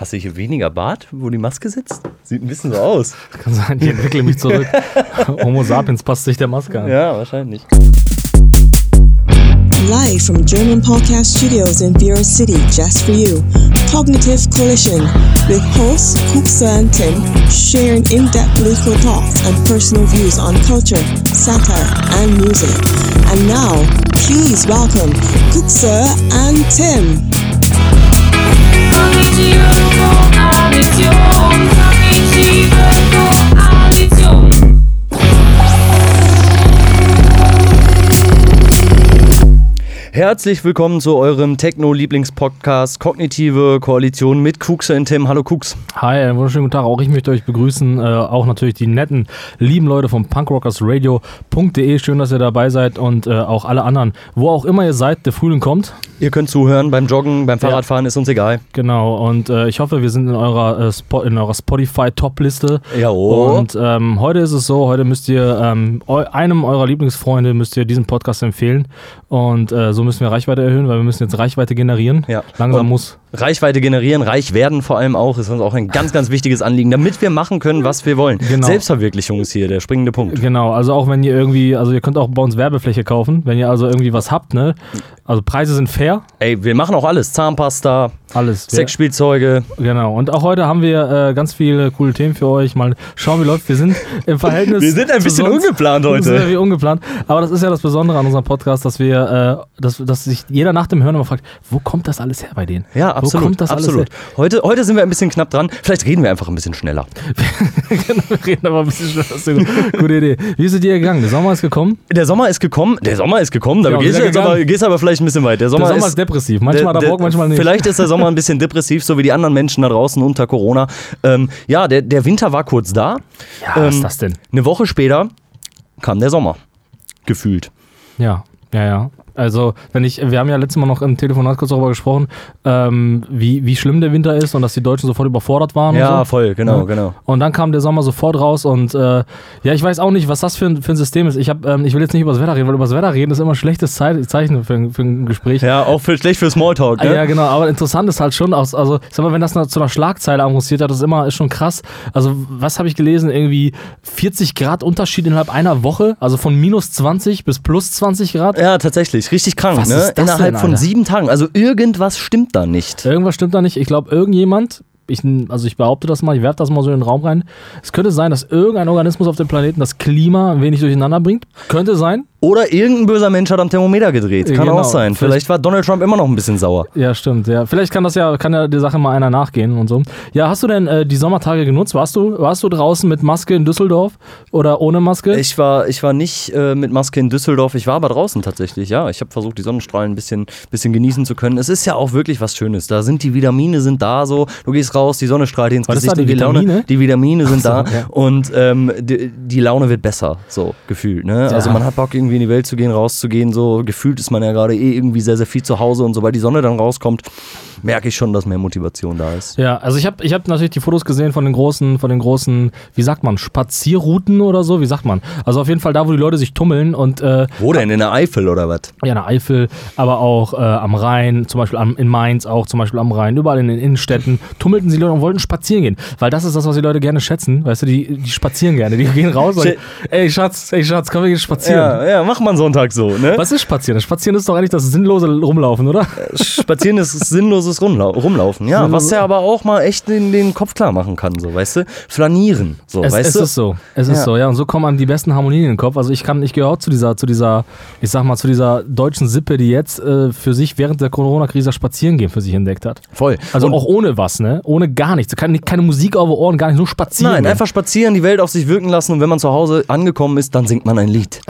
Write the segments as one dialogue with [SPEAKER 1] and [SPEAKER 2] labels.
[SPEAKER 1] Hast du hier weniger Bart, wo die Maske sitzt? Sieht ein bisschen so aus.
[SPEAKER 2] Kann sein, ich entwickle mich zurück. Homo sapiens passt sich der Maske an.
[SPEAKER 1] Ja, wahrscheinlich.
[SPEAKER 3] Live from German Podcast Studios in Bureau City, just for you. Cognitive Collision with hosts Kuksa and Tim sharing in-depth political thoughts and personal views on culture, satire, and music. And now, please welcome Kuksa and Tim.
[SPEAKER 4] Cognitive Koalition, Cognitive Koalition.
[SPEAKER 1] Herzlich willkommen zu eurem Techno-Lieblingspodcast Kognitive Koalition mit Kuxe und Tim. Hallo Kuks.
[SPEAKER 2] Hi, einen wunderschönen guten Tag. Auch ich möchte euch begrüßen. Äh, auch natürlich die netten, lieben Leute vom punkrockersradio.de. Schön, dass ihr dabei seid und äh, auch alle anderen. Wo auch immer ihr seid, der Frühling kommt.
[SPEAKER 1] Ihr könnt zuhören beim Joggen, beim Fahrradfahren, ist uns egal.
[SPEAKER 2] Genau. Und äh, ich hoffe, wir sind in eurer, äh, Spo in eurer Spotify-Top-Liste.
[SPEAKER 1] Ja, oh.
[SPEAKER 2] Und ähm, heute ist es so, heute müsst ihr ähm, einem eurer Lieblingsfreunde müsst ihr diesen Podcast empfehlen. Und äh, so müssen wir Reichweite erhöhen, weil wir müssen jetzt Reichweite generieren.
[SPEAKER 1] Ja.
[SPEAKER 2] Langsam
[SPEAKER 1] Und
[SPEAKER 2] muss.
[SPEAKER 1] Reichweite generieren, reich werden vor allem auch, ist uns auch ein ganz, ganz wichtiges Anliegen, damit wir machen können, was wir wollen.
[SPEAKER 2] Genau.
[SPEAKER 1] Selbstverwirklichung ist hier der springende Punkt.
[SPEAKER 2] Genau, also auch wenn ihr irgendwie, also ihr könnt auch bei uns Werbefläche kaufen, wenn ihr also irgendwie was habt, ne? Also Preise sind fair,
[SPEAKER 1] Ey, wir machen auch alles. Zahnpasta,
[SPEAKER 2] alles.
[SPEAKER 1] Sexspielzeuge.
[SPEAKER 2] Genau. Und auch heute haben wir äh, ganz viele coole Themen für euch. Mal schauen, wie läuft. Wir sind im Verhältnis.
[SPEAKER 1] Wir sind ein bisschen
[SPEAKER 2] sonst-
[SPEAKER 1] ungeplant
[SPEAKER 2] Wir sind
[SPEAKER 1] heute.
[SPEAKER 2] irgendwie ungeplant. Aber das ist ja das Besondere an unserem Podcast, dass wir, äh, dass, dass sich jeder nach dem Hören immer fragt, wo kommt das alles her bei denen?
[SPEAKER 1] Ja,
[SPEAKER 2] Wo
[SPEAKER 1] absolut.
[SPEAKER 2] kommt das
[SPEAKER 1] absolut. Heute, heute sind wir ein bisschen knapp dran. Vielleicht reden wir einfach ein bisschen schneller.
[SPEAKER 2] genau, wir reden aber ein bisschen schneller. Gute- Idee. Wie ist es dir gegangen? Der Sommer ist gekommen.
[SPEAKER 1] Der Sommer ist gekommen. Der Sommer ist gekommen. Da
[SPEAKER 2] Ja,
[SPEAKER 1] gehst, du jetzt aber, gehst aber vielleicht ein bisschen weit. Der Sommer,
[SPEAKER 2] Der Sommer
[SPEAKER 1] ist,
[SPEAKER 2] ist depressiv. Manchmal hat
[SPEAKER 1] der-
[SPEAKER 2] er Bock, manchmal nicht.
[SPEAKER 1] Vielleicht ist der Sommer ein bisschen depressiv, so wie die anderen Menschen da draußen unter Corona. Ähm, ja, der, der Winter war kurz da.
[SPEAKER 2] Ja, was ist
[SPEAKER 1] ähm,
[SPEAKER 2] das denn?
[SPEAKER 1] Eine Woche später kam der Sommer. Gefühlt.
[SPEAKER 2] Ja, ja, ja. Also, wenn ich, wir haben ja letztes Mal noch im Telefonat kurz darüber gesprochen, ähm, wie, wie schlimm der Winter ist und dass die Deutschen sofort überfordert waren.
[SPEAKER 1] Ja,
[SPEAKER 2] so.
[SPEAKER 1] voll, genau,
[SPEAKER 2] Ja.
[SPEAKER 1] genau.
[SPEAKER 2] Und dann kam der Sommer sofort raus und äh, ja, ich weiß auch nicht, was das für ein, für ein System ist. Ich, hab, ähm, ich will jetzt nicht über das Wetter reden, weil über das Wetter reden ist immer ein schlechtes Zei Zeichen für, ein- für ein Gespräch.
[SPEAKER 1] Ja, auch für, schlecht für Smalltalk,
[SPEAKER 2] Ah,
[SPEAKER 1] ne?
[SPEAKER 2] Ja, genau, aber interessant ist halt schon, aus, also ich sag mal, wenn das zu einer Schlagzeile avanciert hat, das ist immer ist schon krass. Also, was habe ich gelesen? Irgendwie 40 Grad Unterschied innerhalb einer Woche, also von minus 20 bis plus 20 Grad.
[SPEAKER 1] Ja, tatsächlich. Richtig krank,
[SPEAKER 2] Was
[SPEAKER 1] ne?
[SPEAKER 2] ist das
[SPEAKER 1] Innerhalb
[SPEAKER 2] denn,
[SPEAKER 1] von
[SPEAKER 2] Alter?
[SPEAKER 1] sieben Tagen. Also irgendwas stimmt da nicht.
[SPEAKER 2] Irgendwas stimmt da nicht. Ich glaube, irgendjemand, ich, also ich behaupte das mal, ich werfe das mal so in den Raum rein. Es könnte sein, dass irgendein Organismus auf dem Planeten das Klima ein wenig durcheinander bringt. Könnte sein.
[SPEAKER 1] Oder irgendein böser Mensch hat am Thermometer gedreht. Kann
[SPEAKER 2] Genau.
[SPEAKER 1] auch sein.
[SPEAKER 2] Vielleicht-
[SPEAKER 1] Vielleicht war Donald Trump immer noch ein bisschen sauer.
[SPEAKER 2] Ja, stimmt. Ja, vielleicht kann das ja, kann ja der Sache mal einer nachgehen und so. Ja, hast du denn äh, die Sommertage genutzt? Warst du, warst du draußen mit Maske in Düsseldorf oder ohne Maske?
[SPEAKER 1] Ich war, ich war nicht äh, mit Maske in Düsseldorf, ich war aber draußen tatsächlich, ja. Ich habe versucht, die Sonnenstrahlen ein bisschen, bisschen genießen zu können. Es ist ja auch wirklich was Schönes. Da sind die Vitamine sind da so, du gehst raus, die Sonne strahlt dir ins Gesicht
[SPEAKER 2] die
[SPEAKER 1] Laune,
[SPEAKER 2] Vitamine?
[SPEAKER 1] die Vitamine sind
[SPEAKER 2] so,
[SPEAKER 1] da
[SPEAKER 2] ja.
[SPEAKER 1] und ähm, die, die Laune wird besser, so gefühlt. Ne? Also
[SPEAKER 2] Ja.
[SPEAKER 1] man hat Bock, irgendwie in die Welt zu gehen, rauszugehen, so gefühlt ist man ja gerade eh irgendwie sehr, sehr viel zu Hause und sobald die Sonne dann rauskommt, merke ich schon, dass mehr Motivation da ist.
[SPEAKER 2] ja, also ich habe ich hab natürlich die Fotos gesehen von den großen, von den großen, wie sagt man, Spazierrouten oder so, wie sagt man? Also auf jeden Fall da, wo die Leute sich tummeln und äh,
[SPEAKER 1] Wo denn? In der Eifel oder was?
[SPEAKER 2] ja, in der Eifel, aber auch äh, am Rhein, zum Beispiel am, in Mainz auch, zum Beispiel am Rhein, überall in den Innenstädten, tummelten sie Leute und wollten spazieren gehen. Weil das ist das, was die Leute gerne schätzen. Weißt du, die, die spazieren gerne. Die gehen raus und ey Schatz, ey Schatz, komm, wir gehen spazieren.
[SPEAKER 1] Ja, ja, mach mal einen Sonntag so, ne?
[SPEAKER 2] Was ist spazieren? Spazieren ist doch eigentlich das sinnlose Rumlaufen, oder?
[SPEAKER 1] Spazieren ist sinnloses Rumlau Rumlaufen, ja.
[SPEAKER 2] Sinnlos-
[SPEAKER 1] Was ja aber auch mal echt den, den Kopf klar machen kann, so, weißt du? Flanieren, so,
[SPEAKER 2] Es,
[SPEAKER 1] weißt
[SPEAKER 2] es
[SPEAKER 1] du?
[SPEAKER 2] ist so. Es ist
[SPEAKER 1] Ja.
[SPEAKER 2] so, ja. Und so kommen einem die besten Harmonien in den Kopf. Also ich kann, ich gehöre auch zu dieser, zu dieser, ich sag mal, zu dieser deutschen Sippe, die jetzt äh, für sich während der Corona-Krise spazieren gehen für sich entdeckt hat.
[SPEAKER 1] Voll.
[SPEAKER 2] Also
[SPEAKER 1] Und
[SPEAKER 2] auch ohne was, ne? Ohne gar nichts. Keine, keine Musik auf den Ohren, gar nicht, nur spazieren.
[SPEAKER 1] Nein,
[SPEAKER 2] gehen.
[SPEAKER 1] einfach spazieren, die Welt auf sich wirken lassen und wenn man zu Hause angekommen ist, dann singt man ein Lied.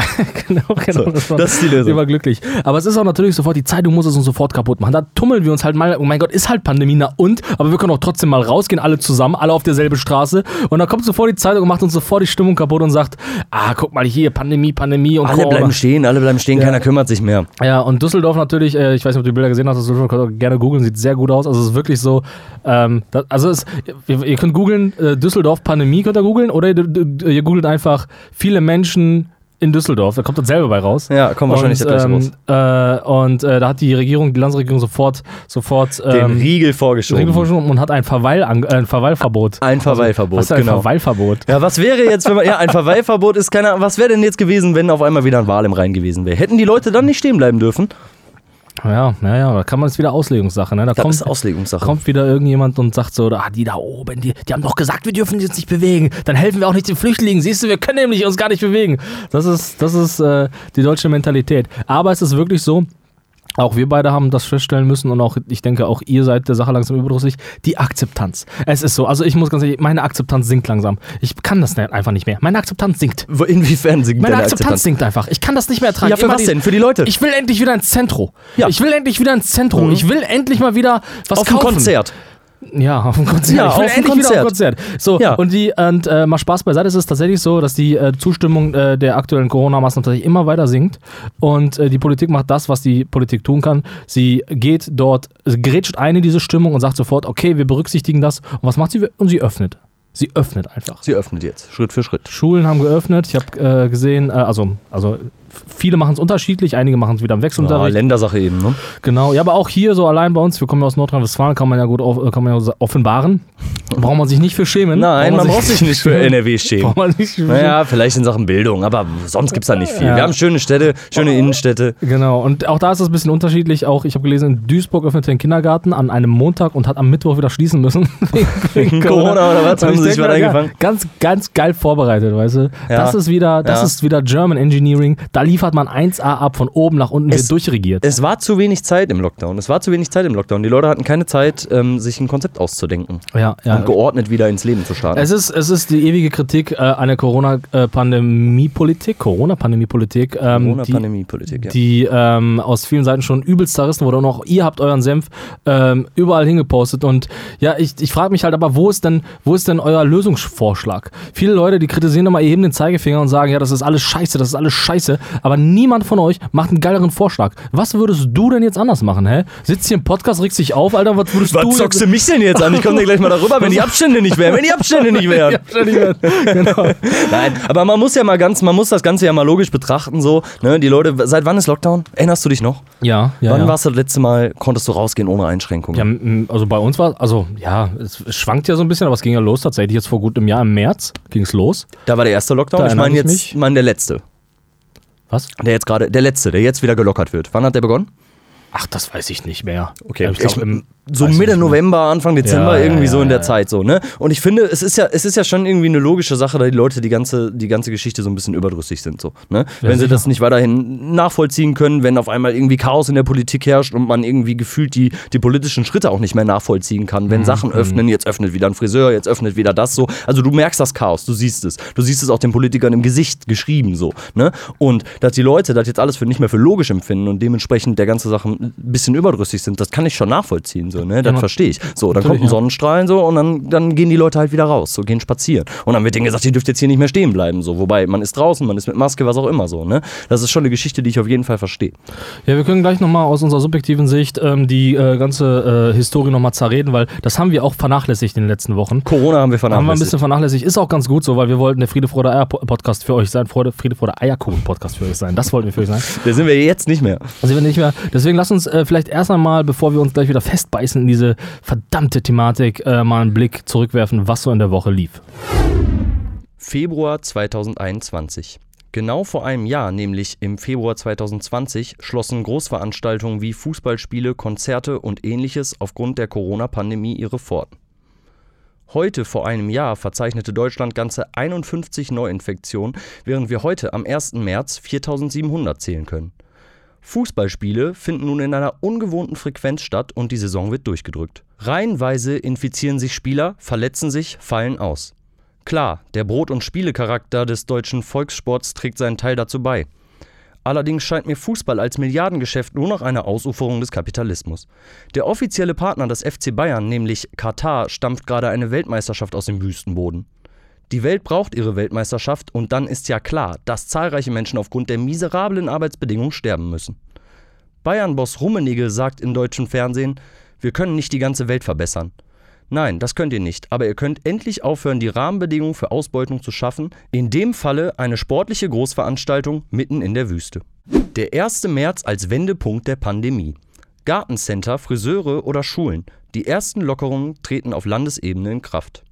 [SPEAKER 2] genau, genau.
[SPEAKER 1] So,
[SPEAKER 2] das, war,
[SPEAKER 1] das ist die Lösung.
[SPEAKER 2] Immer glücklich. Aber es ist auch natürlich sofort, die Zeitung muss es uns sofort kaputt machen. Da tummeln wir uns halt mal, oh mein Gott, ist halt Pandemie, na und? Aber wir können auch trotzdem mal rausgehen, alle zusammen, alle auf derselben Straße. Und dann kommt sofort die Zeitung und macht uns sofort die Stimmung kaputt und sagt, ah, guck mal hier, Pandemie, Pandemie und
[SPEAKER 1] Alle
[SPEAKER 2] Corona.
[SPEAKER 1] bleiben stehen, alle bleiben stehen,
[SPEAKER 2] Ja.
[SPEAKER 1] keiner kümmert sich mehr.
[SPEAKER 2] Ja, und Düsseldorf natürlich, äh, ich weiß nicht, ob du die Bilder gesehen hast, das könnt ihr gerne googeln, sieht sehr gut aus. Also es ist wirklich so, ähm, das, also es, ihr, ihr könnt googeln, äh, Düsseldorf Pandemie könnt ihr googeln oder ihr, ihr googelt einfach viele Menschen in Düsseldorf. Da kommt das selber bei raus.
[SPEAKER 1] Ja, kommt wahrscheinlich
[SPEAKER 2] und,
[SPEAKER 1] der
[SPEAKER 2] ähm,
[SPEAKER 1] raus.
[SPEAKER 2] äh, und äh, da hat die Regierung, die Landesregierung sofort, sofort
[SPEAKER 1] Den
[SPEAKER 2] ähm,
[SPEAKER 1] Riegel vorgeschoben.
[SPEAKER 2] Regel vorgeschoben und hat ein, Verweil äh, ein Verweilverbot.
[SPEAKER 1] Ein Verweilverbot,
[SPEAKER 2] Was ist ein
[SPEAKER 1] genau.
[SPEAKER 2] Verweilverbot?
[SPEAKER 1] Ja, was wäre jetzt, wenn man. Ja, ein Verweilverbot ist keine Ahnung. Was wäre denn jetzt gewesen, wenn auf einmal wieder ein Wal im Rhein gewesen wäre? Hätten die Leute dann nicht stehen bleiben dürfen?
[SPEAKER 2] Ja, ja, ja, da kann man es wieder Auslegungssache. Ne? Da
[SPEAKER 1] Das
[SPEAKER 2] kommt,
[SPEAKER 1] ist Auslegungssache.
[SPEAKER 2] kommt wieder irgendjemand und sagt so, ah, die da oben, die, die haben doch gesagt, wir dürfen uns nicht bewegen. Dann helfen wir auch nicht den Flüchtlingen. Siehst du, wir können nämlich uns gar nicht bewegen. Das ist, das ist äh, die deutsche Mentalität. Aber es ist wirklich so, auch wir beide haben das feststellen müssen und auch, ich denke, auch ihr seid der Sache langsam überdrüssig, die Akzeptanz. Es ist so, also ich muss ganz ehrlich, meine Akzeptanz sinkt langsam. Ich kann das einfach nicht mehr. Meine Akzeptanz sinkt.
[SPEAKER 1] Inwiefern singt
[SPEAKER 2] Meine Akzeptanz
[SPEAKER 1] Akzeptanz?
[SPEAKER 2] sinkt einfach. Ich kann das nicht mehr ertragen.
[SPEAKER 1] Ja, für
[SPEAKER 2] Immer
[SPEAKER 1] was denn? Für die Leute?
[SPEAKER 2] Ich will endlich wieder ins Zentro.
[SPEAKER 1] Ja.
[SPEAKER 2] Ich will endlich wieder ins Zentro. Ich will endlich mal wieder was
[SPEAKER 1] auf ein
[SPEAKER 2] kaufen.
[SPEAKER 1] Konzert.
[SPEAKER 2] Ja, auf ein Konzert.
[SPEAKER 1] Ja,
[SPEAKER 2] ich
[SPEAKER 1] auf
[SPEAKER 2] endlich wieder auf
[SPEAKER 1] Konzert.
[SPEAKER 2] Konzert. So,
[SPEAKER 1] Ja.
[SPEAKER 2] und die, und äh, mal Spaß beiseite, es ist tatsächlich so, dass die äh, Zustimmung äh, der aktuellen Corona-Maßnahmen tatsächlich immer weiter sinkt. Und äh, die Politik macht das, was die Politik tun kann. Sie geht dort, grätscht ein in diese Stimmung und sagt sofort, okay, wir berücksichtigen das. Und was macht sie? Und sie öffnet. Sie öffnet einfach.
[SPEAKER 1] Sie öffnet jetzt, Schritt für Schritt.
[SPEAKER 2] Schulen haben geöffnet. Ich habe äh, gesehen, äh, also, also viele machen es unterschiedlich, einige machen es wieder im
[SPEAKER 1] Ja,
[SPEAKER 2] Wechselunterricht.
[SPEAKER 1] Ländersache eben, ne?
[SPEAKER 2] Genau, ja, aber auch hier so allein bei uns, wir kommen ja aus Nordrhein-Westfalen, kann man ja gut auf, kann man ja offenbaren. Braucht man sich nicht für schämen.
[SPEAKER 1] Nein, man braucht sich nicht für NRW schämen.
[SPEAKER 2] Braucht man sich für
[SPEAKER 1] Naja, vielleicht in Sachen Bildung, aber sonst gibt es da nicht viel.
[SPEAKER 2] Ja.
[SPEAKER 1] Wir haben schöne Städte, schöne Innenstädte.
[SPEAKER 2] Genau, und auch da ist es ein bisschen unterschiedlich. Auch ich habe gelesen, in Duisburg öffnete den Kindergarten an einem Montag und hat am Mittwoch wieder schließen müssen. Wegen
[SPEAKER 1] Corona oder was? Haben sie sich
[SPEAKER 2] ja,
[SPEAKER 1] eingefangen?
[SPEAKER 2] Ganz, ganz geil vorbereitet, weißt du?
[SPEAKER 1] Ja.
[SPEAKER 2] Das ist wieder, das
[SPEAKER 1] Ja.
[SPEAKER 2] ist wieder German Engineering. Da liefert man 1A ab, von oben nach unten,
[SPEAKER 1] Es-
[SPEAKER 2] wird durchregiert.
[SPEAKER 1] Es war zu wenig Zeit im Lockdown. Es war zu wenig Zeit im Lockdown. Die Leute hatten keine Zeit, ähm, sich ein Konzept auszudenken
[SPEAKER 2] ja, ja.
[SPEAKER 1] und geordnet wieder ins Leben zu starten.
[SPEAKER 2] Es ist, es ist die ewige Kritik äh, einer Corona-Pandemie-Politik, Corona-Pandemie-Politik, ähm, die,
[SPEAKER 1] Corona-Pandemie-Politik, ja.
[SPEAKER 2] die ähm, aus vielen Seiten schon übelst zerrissen wurde und auch ihr habt euren Senf ähm, überall hingepostet und ja, ich, ich frage mich halt aber, wo ist denn, wo ist denn euer Lösungsvorschlag? Viele Leute, die kritisieren immer, erheben den Zeigefinger und sagen, ja, das ist alles scheiße, das ist alles scheiße, aber niemand von euch macht einen geileren Vorschlag. Was würdest du denn jetzt anders machen, hä? Sitzt hier im Podcast, regst dich auf, Alter, was würdest du
[SPEAKER 1] Was zockst du mich denn jetzt an? Ich komme dir gleich mal darüber, wenn die Abstände nicht wären. Wenn die Abstände nicht wären.
[SPEAKER 2] genau.
[SPEAKER 1] Nein, aber man muss ja mal ganz, man muss das Ganze ja mal logisch betrachten. So, ne? Die Leute, seit wann ist Lockdown? Erinnerst du dich noch?
[SPEAKER 2] Ja, ja.
[SPEAKER 1] wann
[SPEAKER 2] ja.
[SPEAKER 1] warst du das letzte Mal, konntest du rausgehen ohne Einschränkungen?
[SPEAKER 2] Ja, also bei uns war, also ja, es schwankt ja so ein bisschen, aber es ging ja los tatsächlich jetzt vor gut einem Jahr im März ging es los.
[SPEAKER 1] Da war der erste Lockdown.
[SPEAKER 2] Da
[SPEAKER 1] ich meine jetzt, ich meine der letzte.
[SPEAKER 2] Was?
[SPEAKER 1] Der jetzt gerade, der letzte, der jetzt wieder gelockert wird. Wann hat der begonnen?
[SPEAKER 2] Ach, das weiß ich nicht mehr.
[SPEAKER 1] Okay,
[SPEAKER 2] Ja, ich glaub, im,
[SPEAKER 1] so
[SPEAKER 2] weiß
[SPEAKER 1] Mitte. November, Anfang Dezember,
[SPEAKER 2] Ja,
[SPEAKER 1] irgendwie
[SPEAKER 2] ja,
[SPEAKER 1] so in der. Zeit so, ne? Und ich finde, es ist ja, es ist ja schon irgendwie eine logische Sache, da die Leute die ganze, die ganze Geschichte so ein bisschen überdrüssig sind, so, ne? wenn sie das nicht weiterhin nachvollziehen können, wenn auf einmal irgendwie Chaos in der Politik herrscht und man irgendwie gefühlt die, die politischen Schritte auch nicht mehr nachvollziehen kann,
[SPEAKER 2] Mhm,
[SPEAKER 1] wenn Sachen öffnen, jetzt öffnet wieder ein Friseur, jetzt öffnet wieder das so. Also du merkst das Chaos, du siehst es. Du siehst es auch den Politikern im Gesicht geschrieben so, ne? Und dass die Leute das jetzt alles für nicht mehr für logisch empfinden und dementsprechend der ganze Sachen ein bisschen überdrüssig sind, das kann ich schon nachvollziehen, so, ne? Das
[SPEAKER 2] Ja.
[SPEAKER 1] verstehe ich. So, dann kommt ein. Sonnenstrahlen so und dann, dann gehen die Leute halt wieder raus, so gehen spazieren. Und dann wird denen gesagt, ihr dürft jetzt hier nicht mehr stehen bleiben, so. Wobei, man ist draußen, man ist mit Maske, was auch immer so, ne? Das ist schon eine Geschichte, die ich auf jeden Fall verstehe.
[SPEAKER 2] Ja, wir können gleich nochmal aus unserer subjektiven Sicht ähm, die äh, ganze äh, Historie nochmal zerreden, weil das haben wir auch vernachlässigt in den letzten Wochen.
[SPEAKER 1] Corona haben wir
[SPEAKER 2] Haben wir ein
[SPEAKER 1] vernachlässigt.
[SPEAKER 2] bisschen vernachlässigt. Ist auch ganz gut so, weil wir wollten der Friede, Freude, Eier Podcast für euch sein. Freude, Friede, Freude, Eierkuchen Podcast für euch sein. Das wollten wir für euch sein.
[SPEAKER 1] Da sind wir jetzt nicht mehr.
[SPEAKER 2] Also wir nicht mehr. Deswegen lass uns äh, vielleicht erst einmal, bevor wir uns gleich wieder festbeißen in diese verdammte Thematik, äh, mal einen Blick zurückwerfen, was so in der Woche lief.
[SPEAKER 1] Februar 2021. Genau vor einem Jahr, nämlich im Februar 2020, schlossen Großveranstaltungen wie Fußballspiele, Konzerte und ähnliches aufgrund der Corona-Pandemie ihre Pforten. Heute vor einem Jahr verzeichnete Deutschland ganze 51 Neuinfektionen, während wir heute am 1. März 4700 zählen können. Fußballspiele finden nun in einer ungewohnten Frequenz statt und die Saison wird durchgedrückt. Reihenweise infizieren sich Spieler, verletzen sich, fallen aus. Klar, der Brot- und Spielecharakter des deutschen Volkssports trägt seinen Teil dazu bei. Allerdings scheint mir Fußball als Milliardengeschäft nur noch eine Ausuferung des Kapitalismus. Der offizielle Partner des FC Bayern, nämlich Katar, stampft gerade eine Weltmeisterschaft aus dem Wüstenboden. Die Welt braucht ihre Weltmeisterschaft und dann ist ja klar, dass zahlreiche Menschen aufgrund der miserablen Arbeitsbedingungen sterben müssen. Bayern-Boss Rummenigge sagt im deutschen Fernsehen, wir können nicht die ganze Welt verbessern. Nein, das könnt ihr nicht, aber ihr könnt endlich aufhören, die Rahmenbedingungen für Ausbeutung zu schaffen, in dem Falle eine sportliche Großveranstaltung mitten in der Wüste. Der 1. März als Wendepunkt der Pandemie. Gartencenter, Friseure oder Schulen. Die ersten Lockerungen treten auf Landesebene in Kraft.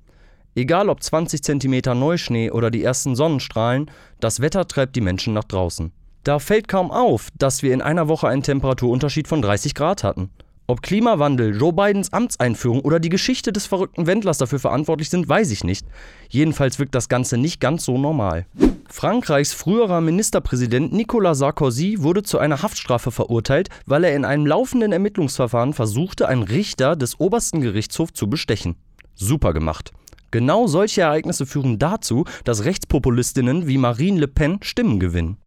[SPEAKER 1] Egal ob 20 cm Neuschnee oder die ersten Sonnenstrahlen, das Wetter treibt die Menschen nach draußen. Da fällt kaum auf, dass wir in einer Woche einen Temperaturunterschied von 30 Grad hatten. Ob Klimawandel, Joe Bidens Amtseinführung oder die Geschichte des verrückten Wendlers dafür verantwortlich sind, weiß ich nicht. Jedenfalls wirkt das Ganze nicht ganz so normal. Frankreichs früherer Ministerpräsident Nicolas Sarkozy wurde zu einer Haftstrafe verurteilt, weil er in einem laufenden Ermittlungsverfahren versuchte, einen Richter des obersten Gerichtshofs zu bestechen. Super gemacht. Genau solche Ereignisse führen dazu, dass Rechtspopulistinnen wie Marine Le Pen Stimmen gewinnen.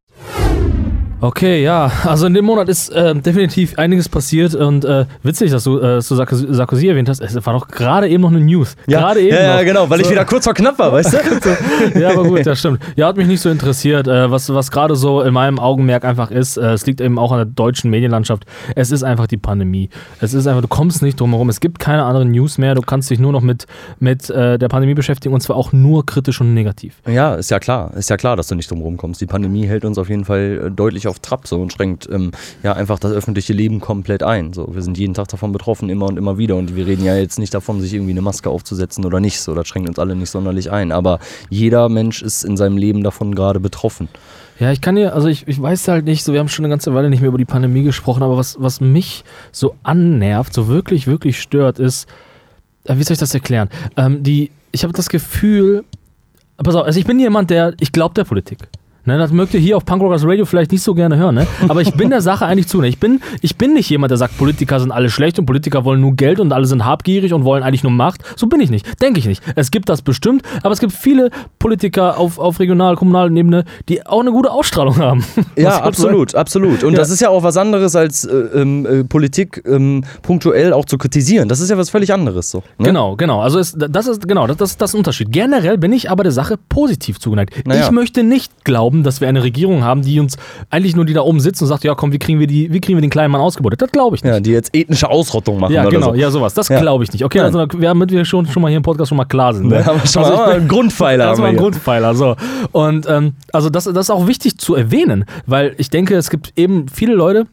[SPEAKER 2] Okay, ja, also in dem Monat ist äh, definitiv einiges passiert und äh, witzig, dass du, äh, dass du Sarkozy, erwähnt hast. Es war doch gerade eben noch eine News. gerade eben
[SPEAKER 1] ja,
[SPEAKER 2] noch.
[SPEAKER 1] ja, genau, weil ich wieder kurz vor knapp war, weißt du?
[SPEAKER 2] ja, aber gut, das stimmt. Ja, hat mich nicht so interessiert. Äh, was was gerade so in meinem Augenmerk einfach ist, äh, es liegt eben auch an der deutschen Medienlandschaft. Es ist einfach die Pandemie. Es ist einfach, du kommst nicht drum herum. Es gibt keine anderen News mehr. Du kannst dich nur noch mit, mit äh, der Pandemie beschäftigen und zwar auch nur kritisch und negativ.
[SPEAKER 1] Ja, ist ja klar. Ist ja klar, dass du nicht drum rumkommst. Die Pandemie hält uns auf jeden Fall deutlich auf Trab so und schränkt ähm, ja einfach das öffentliche Leben komplett ein. So, wir sind jeden Tag davon betroffen, immer und immer wieder. Und wir reden ja jetzt nicht davon, sich irgendwie eine Maske aufzusetzen oder nicht. So, das schränkt uns alle nicht sonderlich ein. Aber jeder Mensch ist in seinem Leben davon gerade betroffen.
[SPEAKER 2] Ja, ich kann dir, also ich, ich weiß halt nicht, so wir haben schon eine ganze Weile nicht mehr über die Pandemie gesprochen, aber was, was mich so annervt, so wirklich, wirklich stört, ist, äh, wie soll ich das erklären? Ähm, die, ich habe das Gefühl, pass auf, also ich bin jemand, der, ich glaube der Politik. Ne, das mögt ihr hier auf Punk Rockers Radio vielleicht nicht so gerne hören, ne? aber ich bin der Sache eigentlich zu. Ne? Ich, bin, ich bin nicht jemand, der sagt, Politiker sind alle schlecht und Politiker wollen nur Geld und alle sind habgierig und wollen eigentlich nur Macht. So bin ich nicht, denke ich nicht. Es gibt das bestimmt, aber es gibt viele Politiker auf, auf regional, kommunaler Ebene, die auch eine gute Ausstrahlung haben.
[SPEAKER 1] Ja,
[SPEAKER 2] Was ich
[SPEAKER 1] absolut, absolut. Und
[SPEAKER 2] Ja.
[SPEAKER 1] das ist ja auch was anderes als äh, ähm, äh, Politik ähm, punktuell auch zu kritisieren. Das ist ja was völlig anderes so. Ne?
[SPEAKER 2] Genau, genau. Also ist, das ist genau, das, das, das ist Unterschied. Generell bin ich aber der Sache positiv zugeneigt.
[SPEAKER 1] Naja.
[SPEAKER 2] Ich möchte nicht glauben, dass wir eine Regierung haben, die uns eigentlich nur die da oben sitzt und sagt, ja komm, wie kriegen wir die, wie kriegen wir den kleinen Mann ausgebeutet? Das glaube ich nicht.
[SPEAKER 1] Ja, die jetzt ethnische Ausrottung machen
[SPEAKER 2] Ja,
[SPEAKER 1] oder
[SPEAKER 2] genau,
[SPEAKER 1] so.
[SPEAKER 2] ja, sowas. Das
[SPEAKER 1] Ja.
[SPEAKER 2] glaube ich nicht. Okay,
[SPEAKER 1] Nein.
[SPEAKER 2] also damit wir schon, schon mal hier im Podcast schon mal klar sind. Ne?
[SPEAKER 1] haben wir schon
[SPEAKER 2] Also
[SPEAKER 1] mal
[SPEAKER 2] ich bin-
[SPEAKER 1] Grundpfeiler.
[SPEAKER 2] Das war ein. Grundpfeiler, so. Und ähm, also das, das ist auch wichtig zu erwähnen, weil ich denke, es gibt eben viele Leute,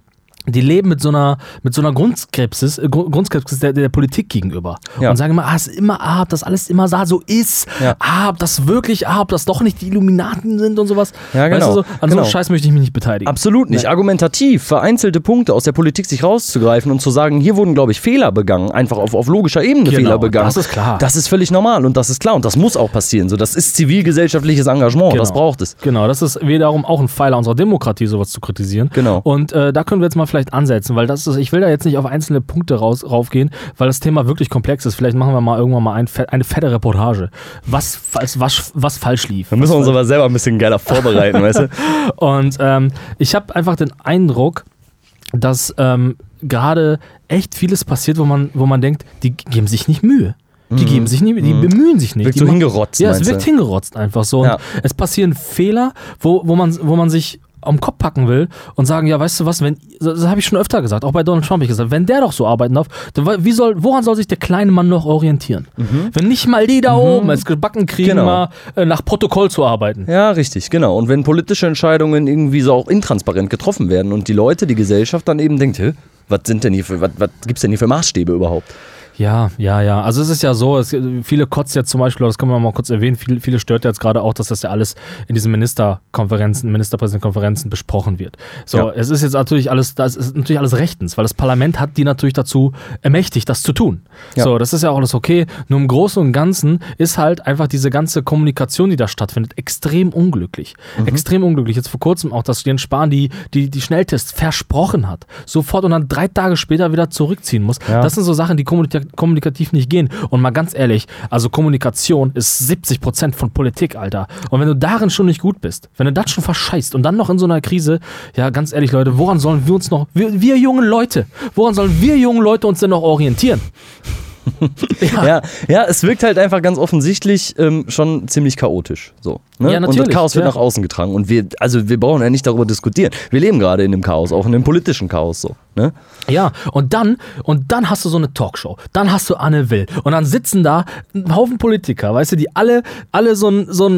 [SPEAKER 2] die leben mit so einer, mit so einer Grundskepsis, äh, Grund- Grundskepsis der, der Politik gegenüber.
[SPEAKER 1] Ja.
[SPEAKER 2] Und sagen immer, ah, es ist immer, ah, ob das alles immer so ist.
[SPEAKER 1] Ja.
[SPEAKER 2] Ah, ob das wirklich, ah, ob das doch nicht die Illuminaten sind und sowas.
[SPEAKER 1] Ja,
[SPEAKER 2] Weißt
[SPEAKER 1] genau.
[SPEAKER 2] du, so, an so
[SPEAKER 1] Genau.
[SPEAKER 2] einem Scheiß möchte ich mich nicht beteiligen.
[SPEAKER 1] Absolut nicht. Argumentativ vereinzelte Punkte aus der Politik sich rauszugreifen und zu sagen, hier wurden, glaube ich, Fehler begangen, einfach auf, auf logischer Ebene
[SPEAKER 2] Genau,
[SPEAKER 1] Fehler begangen.
[SPEAKER 2] das ist klar.
[SPEAKER 1] Das ist völlig normal und das ist klar und das muss auch passieren. So, das ist zivilgesellschaftliches Engagement, das
[SPEAKER 2] Genau.
[SPEAKER 1] braucht es.
[SPEAKER 2] Genau, das ist wiederum auch ein Pfeiler unserer Demokratie, sowas zu kritisieren.
[SPEAKER 1] Genau.
[SPEAKER 2] Und äh, da können wir jetzt mal vielleicht ansetzen, weil das ist, ich will da jetzt nicht auf einzelne Punkte raus, raufgehen, weil das Thema wirklich komplex ist. Vielleicht machen wir mal irgendwann mal ein, eine fette Reportage, was, falls- was, was falsch lief.
[SPEAKER 1] Da müssen wir uns aber selber ein bisschen geiler vorbereiten, weißt du?
[SPEAKER 2] Und ähm, ich habe einfach den Eindruck, dass ähm, gerade echt vieles passiert, wo man, wo man denkt, die geben sich nicht Mühe. Die geben sich nicht, die bemühen sich nicht.
[SPEAKER 1] Mhm. Wirkt
[SPEAKER 2] die
[SPEAKER 1] so hingerotzt,
[SPEAKER 2] Ja, es wirkt hingerotzt einfach so. Und
[SPEAKER 1] Ja.
[SPEAKER 2] es passieren Fehler, wo, wo, man, wo man sich am Kopf packen will und sagen, ja, weißt du was, wenn, das habe ich schon öfter gesagt, auch bei Donald Trump habe ich gesagt, wenn der doch so arbeiten darf, dann wie soll, woran soll sich der kleine Mann noch orientieren? Wenn nicht mal die da oben es gebacken kriegen,
[SPEAKER 1] Mhm. Genau.
[SPEAKER 2] mal äh, nach Protokoll zu arbeiten.
[SPEAKER 1] Ja, richtig, genau. Und wenn politische Entscheidungen irgendwie so auch intransparent getroffen werden und die Leute, die Gesellschaft dann eben denkt, was sind denn hier für, was, was gibt's denn hier für Maßstäbe überhaupt?
[SPEAKER 2] Ja, ja, ja. Also es ist ja so, es, viele kotzt jetzt zum Beispiel, das können wir mal kurz erwähnen, viele, viele stört jetzt gerade auch, dass das ja alles in diesen Ministerkonferenzen, Ministerpräsidentenkonferenzen besprochen wird. So,
[SPEAKER 1] Ja.
[SPEAKER 2] es ist jetzt natürlich alles, das ist natürlich alles rechtens, weil das Parlament hat die natürlich dazu ermächtigt, das zu tun.
[SPEAKER 1] Ja.
[SPEAKER 2] So, das ist ja auch alles okay. Nur im Großen und Ganzen ist halt einfach diese ganze Kommunikation, die da stattfindet, extrem unglücklich.
[SPEAKER 1] Mhm.
[SPEAKER 2] Extrem unglücklich. Jetzt vor kurzem auch, dass Jens Spahn die, die, die Schnelltests versprochen hat, sofort und dann drei Tage später wieder zurückziehen muss.
[SPEAKER 1] Ja.
[SPEAKER 2] Das sind so Sachen, die kommunika kommunikativ nicht gehen. Und mal ganz ehrlich, also Kommunikation ist 70% von Politik, Alter. Und wenn du darin schon nicht gut bist, wenn du das schon verscheißt und dann noch in so einer Krise, ja, ganz ehrlich, Leute, woran sollen wir uns noch, wir, wir jungen Leute, woran sollen wir jungen Leute uns denn noch orientieren?
[SPEAKER 1] Ja, ja, es wirkt halt einfach ganz offensichtlich ähm, schon ziemlich chaotisch. So, ne?
[SPEAKER 2] Ja,
[SPEAKER 1] Und
[SPEAKER 2] natürlich,
[SPEAKER 1] das Chaos wird
[SPEAKER 2] ja.
[SPEAKER 1] nach außen getragen. Und wir, also wir brauchen ja nicht darüber diskutieren. Wir leben gerade in dem Chaos, auch in dem politischen Chaos so. Ne?
[SPEAKER 2] Ja, und dann, und dann hast du so eine Talkshow. Dann hast du Anne Will. Und dann sitzen da ein Haufen Politiker, weißt du, die alle, alle so einen so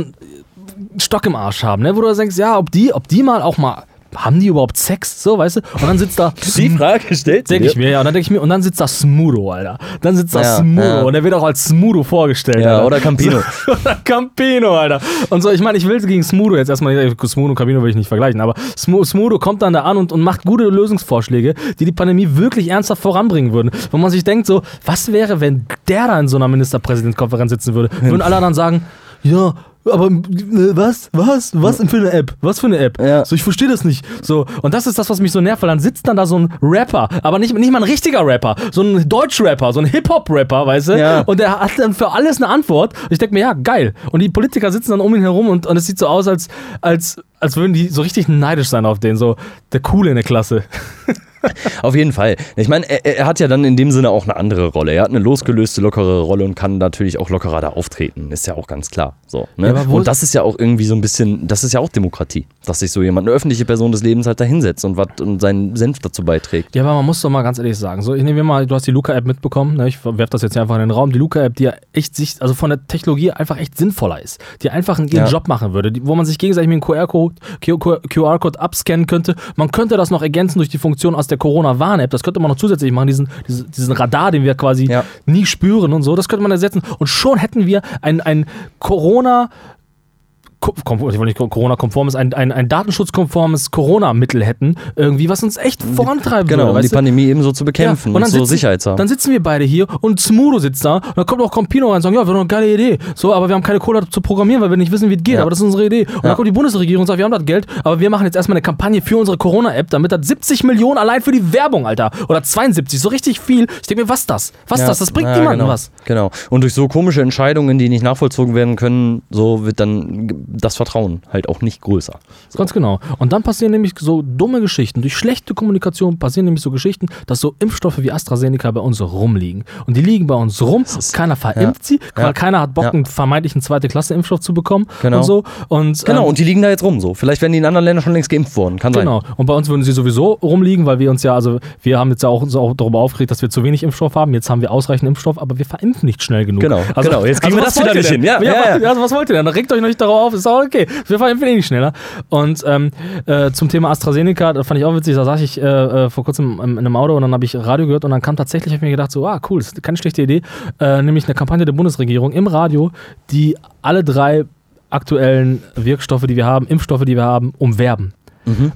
[SPEAKER 2] Stock im Arsch haben, ne? Wo du denkst, ja, ob die, ob die mal auch mal. Haben die überhaupt Sex? So, weißt du? Und dann sitzt da.
[SPEAKER 1] Die Frage stellt
[SPEAKER 2] Denke ich mir, ja. Und dann denke ich mir, und dann sitzt da Smudo, Alter. Dann sitzt da
[SPEAKER 1] Ja,
[SPEAKER 2] Smudo.
[SPEAKER 1] ja.
[SPEAKER 2] Und der wird auch als Smudo vorgestellt.
[SPEAKER 1] Ja,
[SPEAKER 2] Alter.
[SPEAKER 1] oder Campino.
[SPEAKER 2] Oder Campino, Alter. Und so, ich meine, ich will gegen Smudo jetzt erstmal, nicht- Smudo und Campino will ich nicht vergleichen, aber Smu- Smudo kommt dann da an und, und macht gute Lösungsvorschläge, die die Pandemie wirklich ernsthaft voranbringen würden. Wo man sich denkt, so, was wäre, wenn der da in so einer Ministerpräsidentenkonferenz sitzen würde? Würden alle dann sagen, ja, aber äh, was? Was? Was für eine App? Was für eine App?
[SPEAKER 1] Ja.
[SPEAKER 2] So, ich verstehe das nicht. So, und das ist das, was mich so nervt, weil dann sitzt dann da so ein Rapper, aber nicht, nicht mal ein richtiger Rapper, so ein Deutsch-Rapper, so ein Hip-Hop-Rapper, weißt du?
[SPEAKER 1] Ja.
[SPEAKER 2] Und der hat dann für alles eine Antwort. Und ich denke mir, ja, geil. Und die Politiker sitzen dann um ihn herum und, und es sieht so aus, als, als, als würden die so richtig neidisch sein auf den, so der Coole in der Klasse.
[SPEAKER 1] Auf jeden Fall. Ich meine, er, er hat ja dann in dem Sinne auch eine andere Rolle. Er hat eine losgelöste, lockere Rolle und kann natürlich auch lockerer da auftreten. Ist ja auch ganz klar. So, ne?
[SPEAKER 2] Ja,
[SPEAKER 1] und das ist ja auch irgendwie so ein bisschen, das ist ja auch Demokratie, dass sich so jemand, eine öffentliche Person des Lebens halt da hinsetzt und, wat, und seinen Senf dazu beiträgt.
[SPEAKER 2] Ja, aber man muss doch mal ganz ehrlich sagen, so, ich nehme mal, du hast die Luca-App mitbekommen, ne? ich werfe das jetzt hier einfach in den Raum, die Luca-App, die ja echt sich, also von der Technologie einfach echt sinnvoller ist, die einfach ihren
[SPEAKER 1] Ja.
[SPEAKER 2] Job machen würde, die, wo man sich gegenseitig mit dem QR-Code QR-Code abscannen könnte. Man könnte das noch ergänzen durch die Funktion aus der Corona-Warn-App, das könnte man noch zusätzlich machen, diesen, diesen, diesen Radar, den wir quasi
[SPEAKER 1] Ja.
[SPEAKER 2] nie spüren und so, das könnte man ersetzen und schon hätten wir ein, ein Corona- Ko- kom- ich wollte nicht Corona-konformes, ein, ein, ein datenschutzkonformes Corona-Mittel hätten, irgendwie, was uns echt vorantreiben
[SPEAKER 1] Genau,
[SPEAKER 2] würde.
[SPEAKER 1] um die
[SPEAKER 2] du?
[SPEAKER 1] Pandemie ebenso zu bekämpfen
[SPEAKER 2] Ja,
[SPEAKER 1] und, so
[SPEAKER 2] sitzen,
[SPEAKER 1] Sicherheit zu haben.
[SPEAKER 2] Dann sitzen wir beide hier und Smudo sitzt da und dann kommt auch Campino rein und sagt, ja, wir haben eine geile Idee. So, aber wir haben keine Kohle zu programmieren, weil wir nicht wissen, wie es geht,
[SPEAKER 1] Ja.
[SPEAKER 2] aber das ist unsere Idee. Und dann kommt die Bundesregierung und sagt, wir haben das Geld, aber wir machen jetzt erstmal eine Kampagne für unsere Corona-App, damit das 70 Millionen allein für die Werbung, Alter. Oder 72, so richtig viel. Ich denke mir, was das? Was
[SPEAKER 1] Ja,
[SPEAKER 2] das? Das bringt
[SPEAKER 1] ja,
[SPEAKER 2] niemandem
[SPEAKER 1] genau,
[SPEAKER 2] was.
[SPEAKER 1] Genau. Und durch so komische Entscheidungen, die nicht nachvollzogen werden können, so wird dann das Vertrauen halt auch nicht größer.
[SPEAKER 2] Ganz genau. Und dann passieren nämlich so dumme Geschichten. Durch schlechte Kommunikation passieren nämlich so Geschichten, dass so Impfstoffe wie AstraZeneca bei uns rumliegen. Und die liegen bei uns rum, keiner verimpft sie,
[SPEAKER 1] Ja.
[SPEAKER 2] keiner hat Bock,
[SPEAKER 1] Ja.
[SPEAKER 2] einen vermeintlichen zweite Klasse Impfstoff zu bekommen
[SPEAKER 1] Genau.
[SPEAKER 2] und so. Und,
[SPEAKER 1] Genau,
[SPEAKER 2] ähm,
[SPEAKER 1] und die liegen da jetzt rum so. Vielleicht werden die in anderen Ländern schon längst geimpft worden. Kann
[SPEAKER 2] Genau. Und bei uns würden sie sowieso rumliegen, weil wir uns ja, also wir haben jetzt ja auch, uns auch darüber aufgeregt, dass wir zu wenig Impfstoff haben. Jetzt haben wir ausreichend Impfstoff, aber wir verimpfen nicht schnell genug.
[SPEAKER 1] Genau, genau. Jetzt kriegen wir
[SPEAKER 2] was
[SPEAKER 1] das wieder nicht hin. Ja, ja, ja.
[SPEAKER 2] Also was wollt ihr denn? Regt euch noch nicht darauf auf, ist auch okay. Wir verimpfen eh nicht schneller. Und ähm, äh, zum Thema AstraZeneca, das fand ich auch witzig, da saß ich äh, äh, vor kurzem in, in einem Auto und dann habe ich Radio gehört und dann kam tatsächlich, habe ich mir gedacht, so, ah, cool, das ist keine schlechte Idee, äh, nämlich eine Kampagne der Bundesregierung im Radio, die alle drei aktuellen Wirkstoffe, die wir haben, Impfstoffe, die wir haben, umwerben.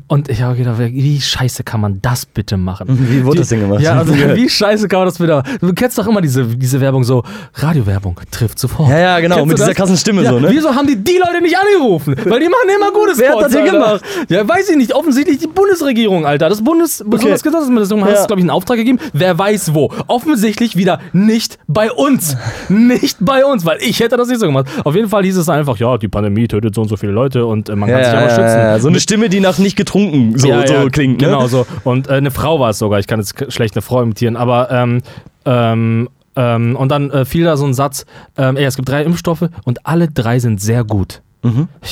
[SPEAKER 2] Und ich habe gedacht, wie scheiße kann man das bitte machen?
[SPEAKER 1] Wie wurde
[SPEAKER 2] Die-
[SPEAKER 1] das denn gemacht?
[SPEAKER 2] Ja, also wie scheiße kann man das bitte machen? Du kennst doch immer diese, diese Werbung so, Radiowerbung trifft sofort.
[SPEAKER 1] Ja, ja, genau,
[SPEAKER 2] Kennst
[SPEAKER 1] mit dieser
[SPEAKER 2] das?
[SPEAKER 1] krassen Stimme
[SPEAKER 2] ja,
[SPEAKER 1] so, ne?
[SPEAKER 2] Wieso haben die die Leute nicht angerufen? Weil die machen immer gutes
[SPEAKER 1] Wer hat das denn gemacht?
[SPEAKER 2] Ja, weiß ich nicht. Offensichtlich die Bundesregierung, Alter. Das Bundes Bundesgesundheitsministerium hat
[SPEAKER 1] Ja.
[SPEAKER 2] es, glaube ich, einen Auftrag gegeben. Wer weiß wo. Offensichtlich wieder nicht bei uns. nicht bei uns, weil ich hätte das nicht so gemacht. Auf jeden Fall hieß es einfach, ja, die Pandemie tötet so und so viele Leute und äh, man
[SPEAKER 1] Ja,
[SPEAKER 2] kann sich
[SPEAKER 1] ja,
[SPEAKER 2] aber
[SPEAKER 1] ja,
[SPEAKER 2] schützen.
[SPEAKER 1] ja, so eine Stimme, die nach nicht getrunken so,
[SPEAKER 2] Ja,
[SPEAKER 1] so
[SPEAKER 2] ja,
[SPEAKER 1] klingt. Ne?
[SPEAKER 2] Genau so. Und äh, eine Frau war es sogar. Ich kann jetzt schlecht eine Frau imitieren, aber ähm, ähm, ähm, und dann äh, fiel da so ein Satz, ähm, ey, es gibt drei Impfstoffe und alle drei sind sehr gut.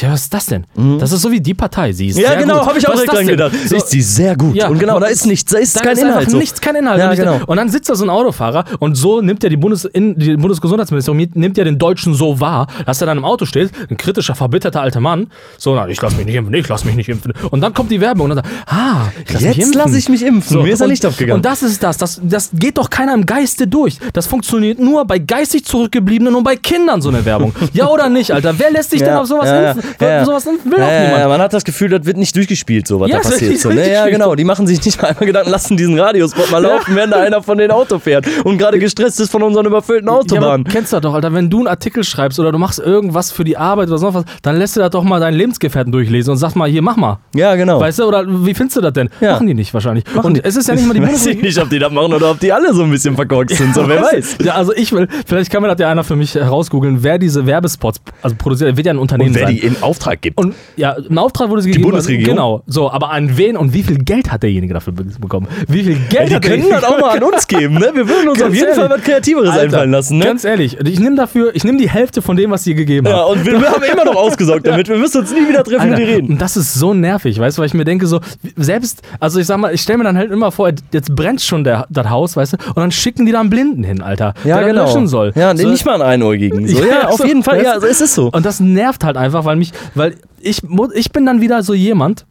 [SPEAKER 2] Ja, was ist das denn? Das ist so wie die Partei. Sie ist
[SPEAKER 1] Mhm. Ja,
[SPEAKER 2] sehr
[SPEAKER 1] genau,
[SPEAKER 2] gut.
[SPEAKER 1] habe ich auch direkt dran gedacht.
[SPEAKER 2] So,
[SPEAKER 1] ist sie sehr gut.
[SPEAKER 2] Ja,
[SPEAKER 1] und genau, da ist nichts, da ist
[SPEAKER 2] da
[SPEAKER 1] kein
[SPEAKER 2] ist
[SPEAKER 1] Inhalt. so.
[SPEAKER 2] nichts, kein Inhalt.
[SPEAKER 1] Ja,
[SPEAKER 2] und,
[SPEAKER 1] genau.
[SPEAKER 2] und dann sitzt da so ein Autofahrer und so nimmt ja die, Bundes in, die Bundesgesundheitsministerium nimmt ja den Deutschen so wahr, dass er dann im Auto steht, ein kritischer, verbitterter alter Mann, so, na, ich lass mich nicht impfen, ich lass mich nicht impfen. Und dann kommt die Werbung und dann sagt, ah, ich lass
[SPEAKER 1] Jetzt lasse ich mich impfen. Mir ist er nicht aufgegangen.
[SPEAKER 2] Und das ist das, das. Das geht doch keiner im Geiste durch. Das funktioniert nur bei geistig Zurückgebliebenen und bei Kindern so eine Werbung. ja oder nicht, Alter? Wer lässt sich denn auf sowas
[SPEAKER 1] ja,
[SPEAKER 2] impfen?
[SPEAKER 1] ja, ja.
[SPEAKER 2] Sowas impfen will
[SPEAKER 1] ja,
[SPEAKER 2] auch
[SPEAKER 1] ja,
[SPEAKER 2] niemand.
[SPEAKER 1] ja, man hat das Gefühl, das wird nicht durchgespielt, so was
[SPEAKER 2] Ja,
[SPEAKER 1] da passiert. So, ne? Ja, genau. Die machen sich nicht mal einmal Gedanken, lassen diesen Radiospot mal laufen, wenn da einer von den Auto fährt und gerade gestresst ist von unseren überfüllten
[SPEAKER 2] Ja,
[SPEAKER 1] Autobahnen.
[SPEAKER 2] du kennst das doch, Alter. Wenn du einen Artikel schreibst oder du machst irgendwas für die Arbeit oder sonst was, dann lässt du das doch mal deinen Lebensgefährten durchlesen und sag mal, hier, mach mal.
[SPEAKER 1] Ja, genau.
[SPEAKER 2] Weißt du, oder wie findest du das denn?
[SPEAKER 1] Ja.
[SPEAKER 2] Machen die nicht wahrscheinlich. und
[SPEAKER 1] die-
[SPEAKER 2] es ist ja nicht mal die
[SPEAKER 1] weiß ich nicht, ob die das machen oder ob die alle so ein bisschen verkorkst sind, so wer weiß.
[SPEAKER 2] Ja, also ich will, vielleicht kann mir das ja einer für mich herausgoogeln, wer diese Werbespots also produziert. Wird ja ein Unternehmen gewesen
[SPEAKER 1] wer
[SPEAKER 2] sein.
[SPEAKER 1] die in Auftrag gibt.
[SPEAKER 2] Und ja, im Auftrag wurde sie gegeben.
[SPEAKER 1] Bundesregierung?
[SPEAKER 2] Genau. So, aber an wen und wie viel Geld hat derjenige dafür be- bekommen? Wie viel Geld
[SPEAKER 1] die
[SPEAKER 2] hat
[SPEAKER 1] können das auch mal an uns geben, ne? Wir würden uns
[SPEAKER 2] Ganz
[SPEAKER 1] auf jeden
[SPEAKER 2] ehrlich.
[SPEAKER 1] Fall was Kreativeres
[SPEAKER 2] Alter,
[SPEAKER 1] einfallen lassen, ne?
[SPEAKER 2] Ganz ehrlich, ich nehme dafür, ich nehme die Hälfte von dem, was sie gegeben
[SPEAKER 1] Ja,
[SPEAKER 2] haben.
[SPEAKER 1] und wir, wir haben immer noch ausgesorgt damit. Wir müssen uns nie wieder treffen und
[SPEAKER 2] Alter,
[SPEAKER 1] die reden.
[SPEAKER 2] und das ist so nervig, weißt du, weil ich mir denke, so, selbst, also ich sag mal, ich stelle mir dann halt immer vor, jetzt brennt schon der, das Haus, weißt du, und dann schicken die da einen Blinden hin, Alter,
[SPEAKER 1] Ja,
[SPEAKER 2] der
[SPEAKER 1] genau.
[SPEAKER 2] löschen soll.
[SPEAKER 1] Ja,
[SPEAKER 2] so,
[SPEAKER 1] nicht mal einen Einäugigen. So, ja, auf
[SPEAKER 2] so,
[SPEAKER 1] jeden Fall. Ja, also es ist so.
[SPEAKER 2] Und das nervt halt einfach, weil mich, weil ich, ich bin dann wieder so jemand,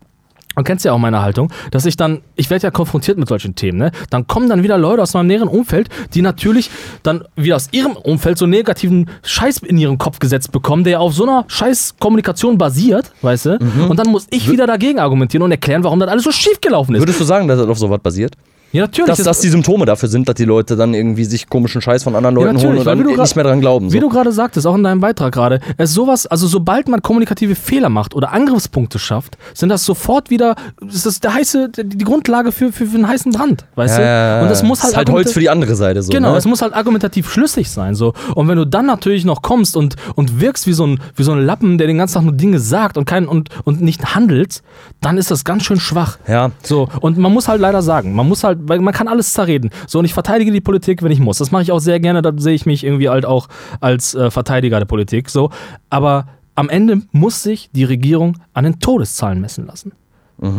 [SPEAKER 2] Du kennst ja auch meine Haltung, dass ich dann, ich werde ja konfrontiert mit solchen Themen, ne? Dann kommen dann wieder Leute aus meinem näheren Umfeld, die natürlich dann wieder aus ihrem Umfeld so negativen Scheiß in ihren Kopf gesetzt bekommen, der auf so einer Scheiß Kommunikation basiert, weißt du?
[SPEAKER 1] Mhm.
[SPEAKER 2] Und dann muss ich wieder dagegen argumentieren und erklären, warum das alles so schief gelaufen ist.
[SPEAKER 1] Würdest du sagen, dass das auf sowas basiert?
[SPEAKER 2] Ja, natürlich.
[SPEAKER 1] Dass das die Symptome dafür sind, dass die Leute dann irgendwie sich komischen Scheiß von anderen Leuten holen und dann
[SPEAKER 2] wie du
[SPEAKER 1] nicht
[SPEAKER 2] grad-
[SPEAKER 1] mehr dran glauben.
[SPEAKER 2] Wie
[SPEAKER 1] So.
[SPEAKER 2] du gerade sagtest, auch in deinem Beitrag gerade, es ist sowas, also sobald man kommunikative Fehler macht oder Angriffspunkte schafft, sind das sofort wieder, ist das der heiße, die Grundlage für, für, für einen heißen Brand, weißt
[SPEAKER 1] Ja,
[SPEAKER 2] du? Und das muss halt,
[SPEAKER 1] ist halt Holz für die andere Seite. So,
[SPEAKER 2] Genau,
[SPEAKER 1] ne?
[SPEAKER 2] es muss halt argumentativ schlüssig sein. So. Und wenn du dann natürlich noch kommst und, und wirkst wie so, ein, wie so ein Lappen, der den ganzen Tag nur Dinge sagt und, kein, und, und nicht handelt, dann ist das ganz schön schwach.
[SPEAKER 1] Ja.
[SPEAKER 2] So, und man muss halt leider sagen, man muss halt, weil man kann alles zerreden. So, und ich verteidige die Politik, wenn ich muss. Das mache ich auch sehr gerne, da sehe ich mich irgendwie halt auch als äh, Verteidiger der Politik. So, aber am Ende muss sich die Regierung an den Todeszahlen messen lassen.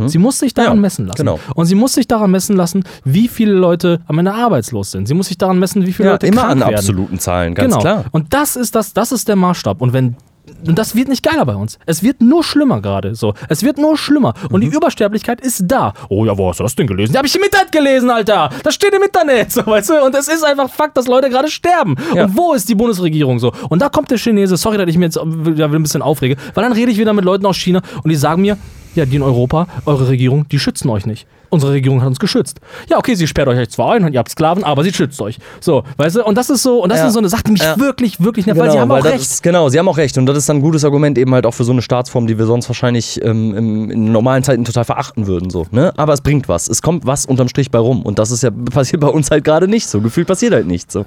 [SPEAKER 2] Sie muss sich daran
[SPEAKER 1] Ja,
[SPEAKER 2] messen lassen.
[SPEAKER 1] genau.
[SPEAKER 2] Und sie muss sich daran messen lassen, wie viele Leute am Ende arbeitslos sind. Sie muss sich daran messen, wie viele
[SPEAKER 1] Ja,
[SPEAKER 2] Leute
[SPEAKER 1] immer
[SPEAKER 2] krank
[SPEAKER 1] an
[SPEAKER 2] werden.
[SPEAKER 1] absoluten Zahlen, ganz
[SPEAKER 2] genau.
[SPEAKER 1] klar.
[SPEAKER 2] Und das ist das, das ist der Maßstab. Und wenn und das wird nicht geiler bei uns. Es wird nur schlimmer gerade. So, es wird nur schlimmer. Und
[SPEAKER 1] Mhm.
[SPEAKER 2] die Übersterblichkeit ist da. Oh ja, wo hast du das denn gelesen? Ja, hab ich im Internet gelesen, Alter. Das steht im Internet, so, weißt du. Und es ist einfach Fakt, dass Leute gerade sterben.
[SPEAKER 1] Ja.
[SPEAKER 2] Und wo ist die Bundesregierung so? Und da kommt der Chinese. Sorry, dass ich mir jetzt wieder ein bisschen aufrege, weil dann rede ich wieder mit Leuten aus China und die sagen mir, ja, die in Europa, eure Regierung, die schützen euch nicht. Unsere Regierung hat uns geschützt. Ja, okay, sie sperrt euch zwar ein und ihr habt Sklaven, aber sie schützt euch. So, weißt du? Und das ist so, und das
[SPEAKER 1] Ja.
[SPEAKER 2] ist so eine Sache, die mich
[SPEAKER 1] Ja.
[SPEAKER 2] wirklich, wirklich nervt, weil sie haben
[SPEAKER 1] weil
[SPEAKER 2] auch recht.
[SPEAKER 1] Ist, genau, sie haben auch recht. Und das ist dann ein gutes Argument eben halt auch für so eine Staatsform, die wir sonst wahrscheinlich ähm, im, in normalen Zeiten total verachten würden. So, ne? Aber es bringt was. Es kommt was unterm Strich bei rum. Und das ist ja passiert bei uns halt gerade nicht so. Gefühlt passiert halt nichts so.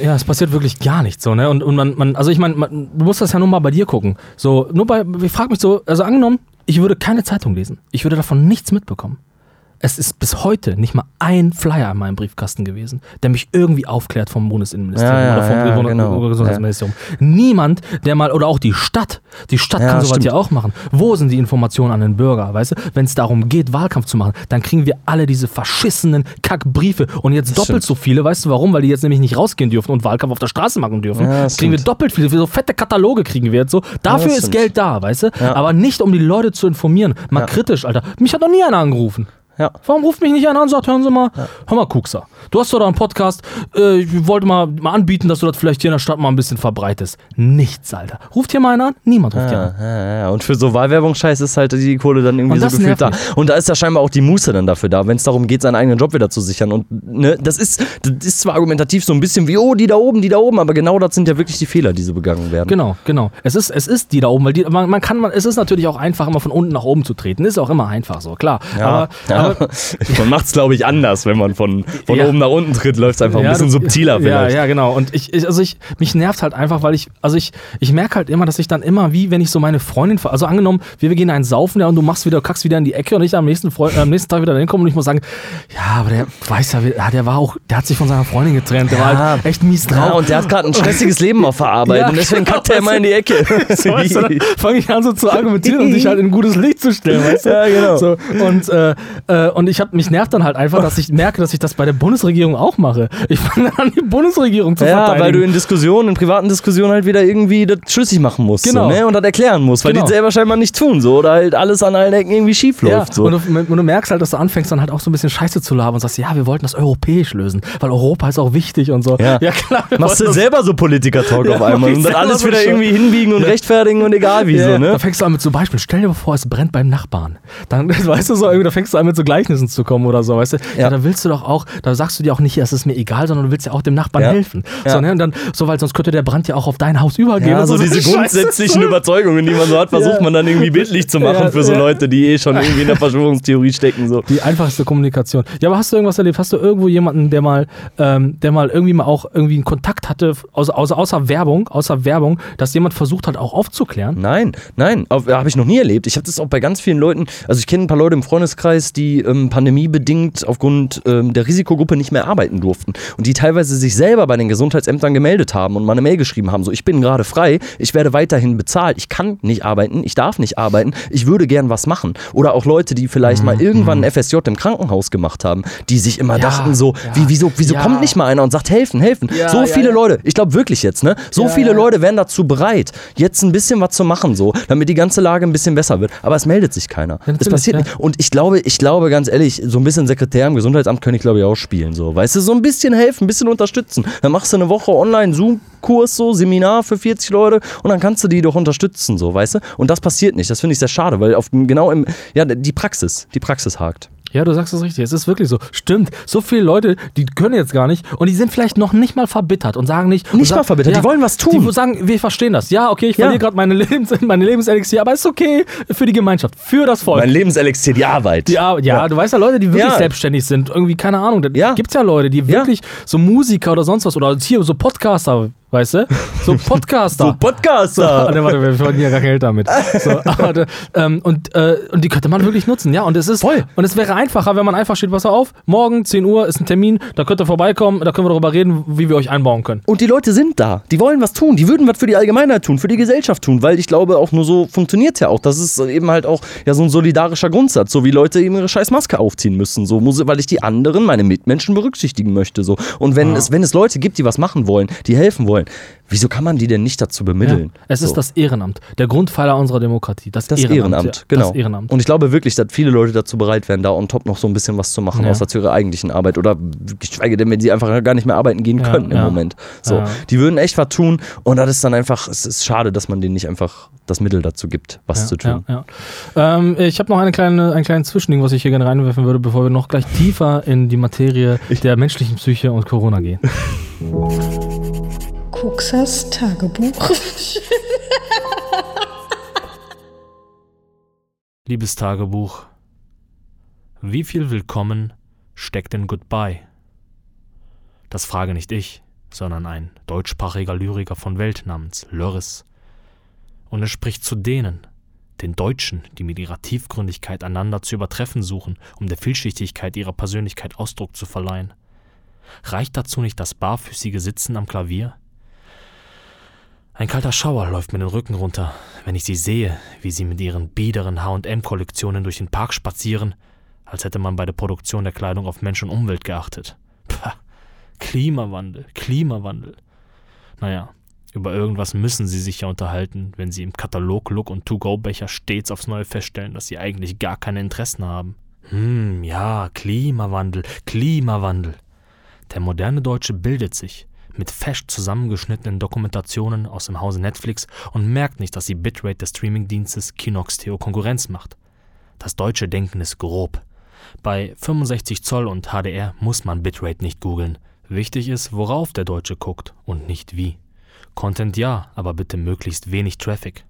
[SPEAKER 2] Ja, es passiert wirklich gar nichts so, ne? Und, und man, man, also ich meine, man- du musst das ja nur mal bei dir gucken. So, nur bei, ich frage mich so, also angenommen, ich würde keine Zeitung lesen. Ich würde davon nichts mitbekommen. Es ist bis heute nicht mal ein Flyer in meinem Briefkasten gewesen, der mich irgendwie aufklärt vom Bundesinnenministerium
[SPEAKER 1] Ja,
[SPEAKER 2] oder vom
[SPEAKER 1] ja, genau.
[SPEAKER 2] Gesundheitsministerium. Niemand, der mal, oder auch die Stadt, die Stadt kann sowas
[SPEAKER 1] stimmt.
[SPEAKER 2] ja auch machen. Wo sind die Informationen an den Bürger, weißt du? Wenn es darum geht, Wahlkampf zu machen, dann kriegen wir alle diese verschissenen Kackbriefe und jetzt doppelt
[SPEAKER 1] stimmt.
[SPEAKER 2] so viele, weißt du warum? Weil die jetzt nämlich nicht rausgehen dürfen und Wahlkampf auf der Straße machen dürfen.
[SPEAKER 1] Das
[SPEAKER 2] kriegen wir
[SPEAKER 1] stimmt.
[SPEAKER 2] doppelt viele, so fette Kataloge kriegen wir jetzt so. Dafür
[SPEAKER 1] das
[SPEAKER 2] ist. Geld da, weißt du? Aber nicht, um die Leute zu informieren. Mal kritisch, Alter. Mich hat noch nie einer angerufen.
[SPEAKER 1] Ja.
[SPEAKER 2] Warum ruft mich nicht einer an und sagt, hören Sie mal, hör mal, Kuxer, du hast doch da einen Podcast, äh, ich wollte mal, mal anbieten, dass du das vielleicht hier in der Stadt mal ein bisschen verbreitest. Nichts, Alter. Ruft hier mal einer an? Niemand ruft hier
[SPEAKER 1] Ja,
[SPEAKER 2] an.
[SPEAKER 1] ja, ja. Und für so Wahlwerbungsscheiß ist halt die Kohle dann irgendwie so gefühlt da. Und da ist ja scheinbar auch die Muße dann dafür da, wenn es darum geht, seinen eigenen Job wieder zu sichern. Und ne, das ist, das ist zwar argumentativ so ein bisschen wie, oh, die da oben, die da oben, aber genau das sind ja wirklich die Fehler, die so begangen werden.
[SPEAKER 2] Genau, genau. Es ist, es ist die da oben, weil die, man, man kann, man, es ist natürlich auch einfach, immer von unten nach oben zu treten. Ist auch immer einfach so, klar. aber,
[SPEAKER 1] ja.
[SPEAKER 2] aber
[SPEAKER 1] man macht es, glaube ich, anders, wenn man von, von
[SPEAKER 2] Ja.
[SPEAKER 1] Oben nach unten tritt, läuft es einfach ein
[SPEAKER 2] Ja,
[SPEAKER 1] bisschen
[SPEAKER 2] du-
[SPEAKER 1] subtiler vielleicht.
[SPEAKER 2] Ja, ja, genau. Und ich, ich also ich, mich nervt halt einfach, weil ich, also ich, ich merke halt immer, dass ich dann immer, wie wenn ich so meine Freundin, also angenommen, wir, wir gehen einen saufen, ja, und du machst wieder, kackst wieder in die Ecke und ich am nächsten, Freu- äh, am nächsten Tag wieder dahin komme und ich muss sagen, ja, aber der weiß ja, der war auch, der hat sich von seiner Freundin getrennt, der war
[SPEAKER 1] Ja.
[SPEAKER 2] halt echt mies drauf.
[SPEAKER 1] Ja, und der hat gerade ein stressiges Leben auf der Arbeit
[SPEAKER 2] Ja,
[SPEAKER 1] und deswegen
[SPEAKER 2] genau,
[SPEAKER 1] kackt er immer in die Ecke.
[SPEAKER 2] So, weißt du, fange ich an so zu argumentieren und dich halt in ein gutes Licht zu stellen, weißt du?
[SPEAKER 1] Ja, genau.
[SPEAKER 2] So, und, äh, äh, und ich hab, mich nervt dann halt einfach, dass ich merke, dass ich das bei der Bundesregierung auch mache. Ich fange an, die Bundesregierung zu
[SPEAKER 1] Ja,
[SPEAKER 2] verteidigen.
[SPEAKER 1] weil du in Diskussionen, in privaten Diskussionen halt wieder irgendwie das schlüssig machen musst
[SPEAKER 2] Genau.
[SPEAKER 1] so, ne? und das erklären musst, weil
[SPEAKER 2] Genau.
[SPEAKER 1] die selber scheinbar nicht tun so oder halt alles an allen Ecken irgendwie schief
[SPEAKER 2] ja,
[SPEAKER 1] läuft. So.
[SPEAKER 2] und, du, und du merkst halt, dass du anfängst dann halt auch so ein bisschen Scheiße zu labern und sagst, ja, wir wollten das europäisch lösen, weil Europa ist auch wichtig und so.
[SPEAKER 1] Ja.
[SPEAKER 2] klar. wir
[SPEAKER 1] Machst du selber so Politiker-Talk
[SPEAKER 2] Ja,
[SPEAKER 1] auf einmal und dann alles wieder
[SPEAKER 2] schon.
[SPEAKER 1] irgendwie hinbiegen und rechtfertigen und egal wie
[SPEAKER 2] Ja,
[SPEAKER 1] so,
[SPEAKER 2] Da
[SPEAKER 1] ne?
[SPEAKER 2] fängst du an mit zum Beispiel, stell dir vor, es brennt beim Nachbarn. Dann, weißt du so, irgendwie, da fängst du an mit so Gleichnissen zu kommen oder so, weißt du? Ja,
[SPEAKER 1] Ja.
[SPEAKER 2] da willst du doch auch, da sagst sagst du dir auch nicht, es ist mir egal, sondern du willst ja auch dem Nachbarn
[SPEAKER 1] Ja.
[SPEAKER 2] helfen.
[SPEAKER 1] Ja.
[SPEAKER 2] So, ne? Und dann, so, weil sonst könnte der Brand ja auch auf dein Haus übergehen.
[SPEAKER 1] Ja, so diese
[SPEAKER 2] Scheiße.
[SPEAKER 1] grundsätzlichen Überzeugungen, die man so hat, versucht man dann irgendwie bildlich zu machen für so. Leute, die eh schon irgendwie in der Verschwörungstheorie stecken. So.
[SPEAKER 2] Die einfachste Kommunikation. Ja, aber hast du irgendwas erlebt? Hast du irgendwo jemanden, der mal, ähm, der mal irgendwie mal auch irgendwie einen Kontakt hatte, außer, außer, außer Werbung, außer Werbung, dass jemand versucht hat, auch aufzuklären?
[SPEAKER 1] Nein, nein, habe ich noch nie erlebt. Ich habe das auch bei ganz vielen Leuten, also ich kenne ein paar Leute im Freundeskreis, die ähm, pandemiebedingt aufgrund ähm, der Risikogruppe nicht mehr arbeiten durften und die teilweise sich selber bei den Gesundheitsämtern gemeldet haben und mal eine Mail geschrieben haben, so ich bin gerade frei, ich werde weiterhin bezahlt, ich kann nicht arbeiten, ich darf nicht arbeiten, ich würde gern was machen. Oder auch Leute, die vielleicht mal irgendwann ein FSJ im Krankenhaus gemacht haben, die sich immer
[SPEAKER 2] Mhm. Ja,
[SPEAKER 1] dachten so,
[SPEAKER 2] ja.
[SPEAKER 1] wie, wieso, wieso
[SPEAKER 2] Ja.
[SPEAKER 1] kommt nicht mal einer und sagt helfen, helfen. So viele. Leute, ich glaube wirklich jetzt, ne? So viele. Leute wären dazu bereit, jetzt ein bisschen was zu machen, so, damit die ganze Lage ein bisschen besser wird. Aber es meldet sich keiner. es passiert nicht. Und ich glaube, ich glaube ganz ehrlich, so ein bisschen Sekretär im Gesundheitsamt könnte ich glaube ich auch spielen, so. Weißt du, so ein bisschen helfen, ein bisschen unterstützen. Dann machst du eine Woche online Zoom-Kurs, so, Seminar für 40 Leute und dann kannst du die doch unterstützen, so, weißt du? Und das passiert nicht. Das finde ich sehr schade, weil auf, genau im, ja, die Praxis, die Praxis hakt.
[SPEAKER 2] Ja, du sagst es richtig. Es ist wirklich so. Stimmt. So viele Leute, die können jetzt gar nicht und die sind vielleicht noch nicht mal verbittert und sagen nicht.
[SPEAKER 1] Nicht mal verbittert, die wollen was tun.
[SPEAKER 2] Die sagen, wir verstehen das. Ja, okay, ich
[SPEAKER 1] Ja.
[SPEAKER 2] verliere gerade meine, Lebens meine Lebenselixier, aber ist okay für die Gemeinschaft, für das Volk.
[SPEAKER 1] Mein Lebenselixier, die Arbeit.
[SPEAKER 2] Ja, ja, du weißt ja Leute, die wirklich
[SPEAKER 1] Ja.
[SPEAKER 2] selbstständig sind. Irgendwie, keine Ahnung. Da
[SPEAKER 1] Ja.
[SPEAKER 2] gibt's ja Leute, die wirklich so Musiker oder sonst was oder hier so Podcaster, weißt du? So Podcaster.
[SPEAKER 1] So Podcaster.
[SPEAKER 2] Ah, ne, warte, wir verdienen ja gar Geld damit. So, aber, da- ähm, und, äh, und die könnte man wirklich nutzen, ja. Und es ist
[SPEAKER 1] Voll.
[SPEAKER 2] Und es wäre einfacher, wenn man einfach steht, pass auf, morgen 10 Uhr ist ein Termin, da könnt ihr vorbeikommen, da können wir darüber reden, wie wir euch einbauen können.
[SPEAKER 1] Und die Leute sind da. Die wollen was tun. Die würden was für die Allgemeinheit tun, für die Gesellschaft tun, weil ich glaube, auch nur so funktioniert ja auch. Das ist eben halt auch ja so ein solidarischer Grundsatz, so wie Leute eben ihre scheiß Maske aufziehen müssen, so muss, weil ich die anderen, meine Mitmenschen berücksichtigen möchte, so. Und wenn es wenn es Leute gibt, die was machen wollen, die helfen wollen, wieso kann man die denn nicht dazu bemitteln?
[SPEAKER 2] Ja, es ist
[SPEAKER 1] so.
[SPEAKER 2] das Ehrenamt, der Grundpfeiler unserer Demokratie. Das,
[SPEAKER 1] Das
[SPEAKER 2] Ehrenamt,
[SPEAKER 1] Ehrenamt,
[SPEAKER 2] ja,
[SPEAKER 1] genau.
[SPEAKER 2] Das Ehrenamt.
[SPEAKER 1] Und ich glaube wirklich, dass viele Leute dazu bereit wären, da on top noch so ein bisschen was zu machen,
[SPEAKER 2] Ja.
[SPEAKER 1] außer zu ihrer eigentlichen Arbeit. Oder geschweige denn, wenn sie einfach gar nicht mehr arbeiten gehen
[SPEAKER 2] Ja,
[SPEAKER 1] können im. Moment. So. Die würden echt was tun und das ist dann einfach, es ist schade, dass man denen nicht einfach das Mittel dazu gibt, was zu tun.
[SPEAKER 2] Ähm, ich habe noch eine kleine, einen kleinen Zwischending, was ich hier gerne reinwerfen würde, bevor wir noch gleich tiefer in die Materie der menschlichen Psyche und Corona gehen.
[SPEAKER 5] Kuxas Tagebuch.
[SPEAKER 2] Liebes Tagebuch, wie viel Willkommen steckt in Goodbye? Das frage nicht ich, sondern ein deutschsprachiger Lyriker von Welt namens Lörres. Und es spricht zu denen, den Deutschen, die mit ihrer Tiefgründigkeit einander zu übertreffen suchen, um der Vielschichtigkeit ihrer Persönlichkeit Ausdruck zu verleihen. Reicht dazu nicht das barfüßige Sitzen am Klavier? Ein kalter Schauer läuft mir den Rücken runter, wenn ich sie sehe, wie sie mit ihren biederen H&M-Kollektionen durch den Park spazieren, als hätte man bei der Produktion der Kleidung auf Mensch und Umwelt geachtet. Pah, Klimawandel, Klimawandel. Naja, über irgendwas müssen sie sich ja unterhalten, wenn sie im Katalog Look und To-Go-Becher stets aufs Neue feststellen, dass sie eigentlich gar keine Interessen haben. Hm, ja, Klimawandel, Klimawandel. Der moderne Deutsche bildet sich mit fesch zusammengeschnittenen Dokumentationen aus dem Hause Netflix und merkt nicht, dass die Bitrate des Streamingdienstes Kinox.to Konkurrenz macht. Das deutsche Denken ist grob. Bei 65 Zoll und HDR muss man Bitrate nicht googeln. Wichtig ist, worauf der Deutsche guckt und nicht wie. Content ja, aber bitte möglichst wenig Traffic.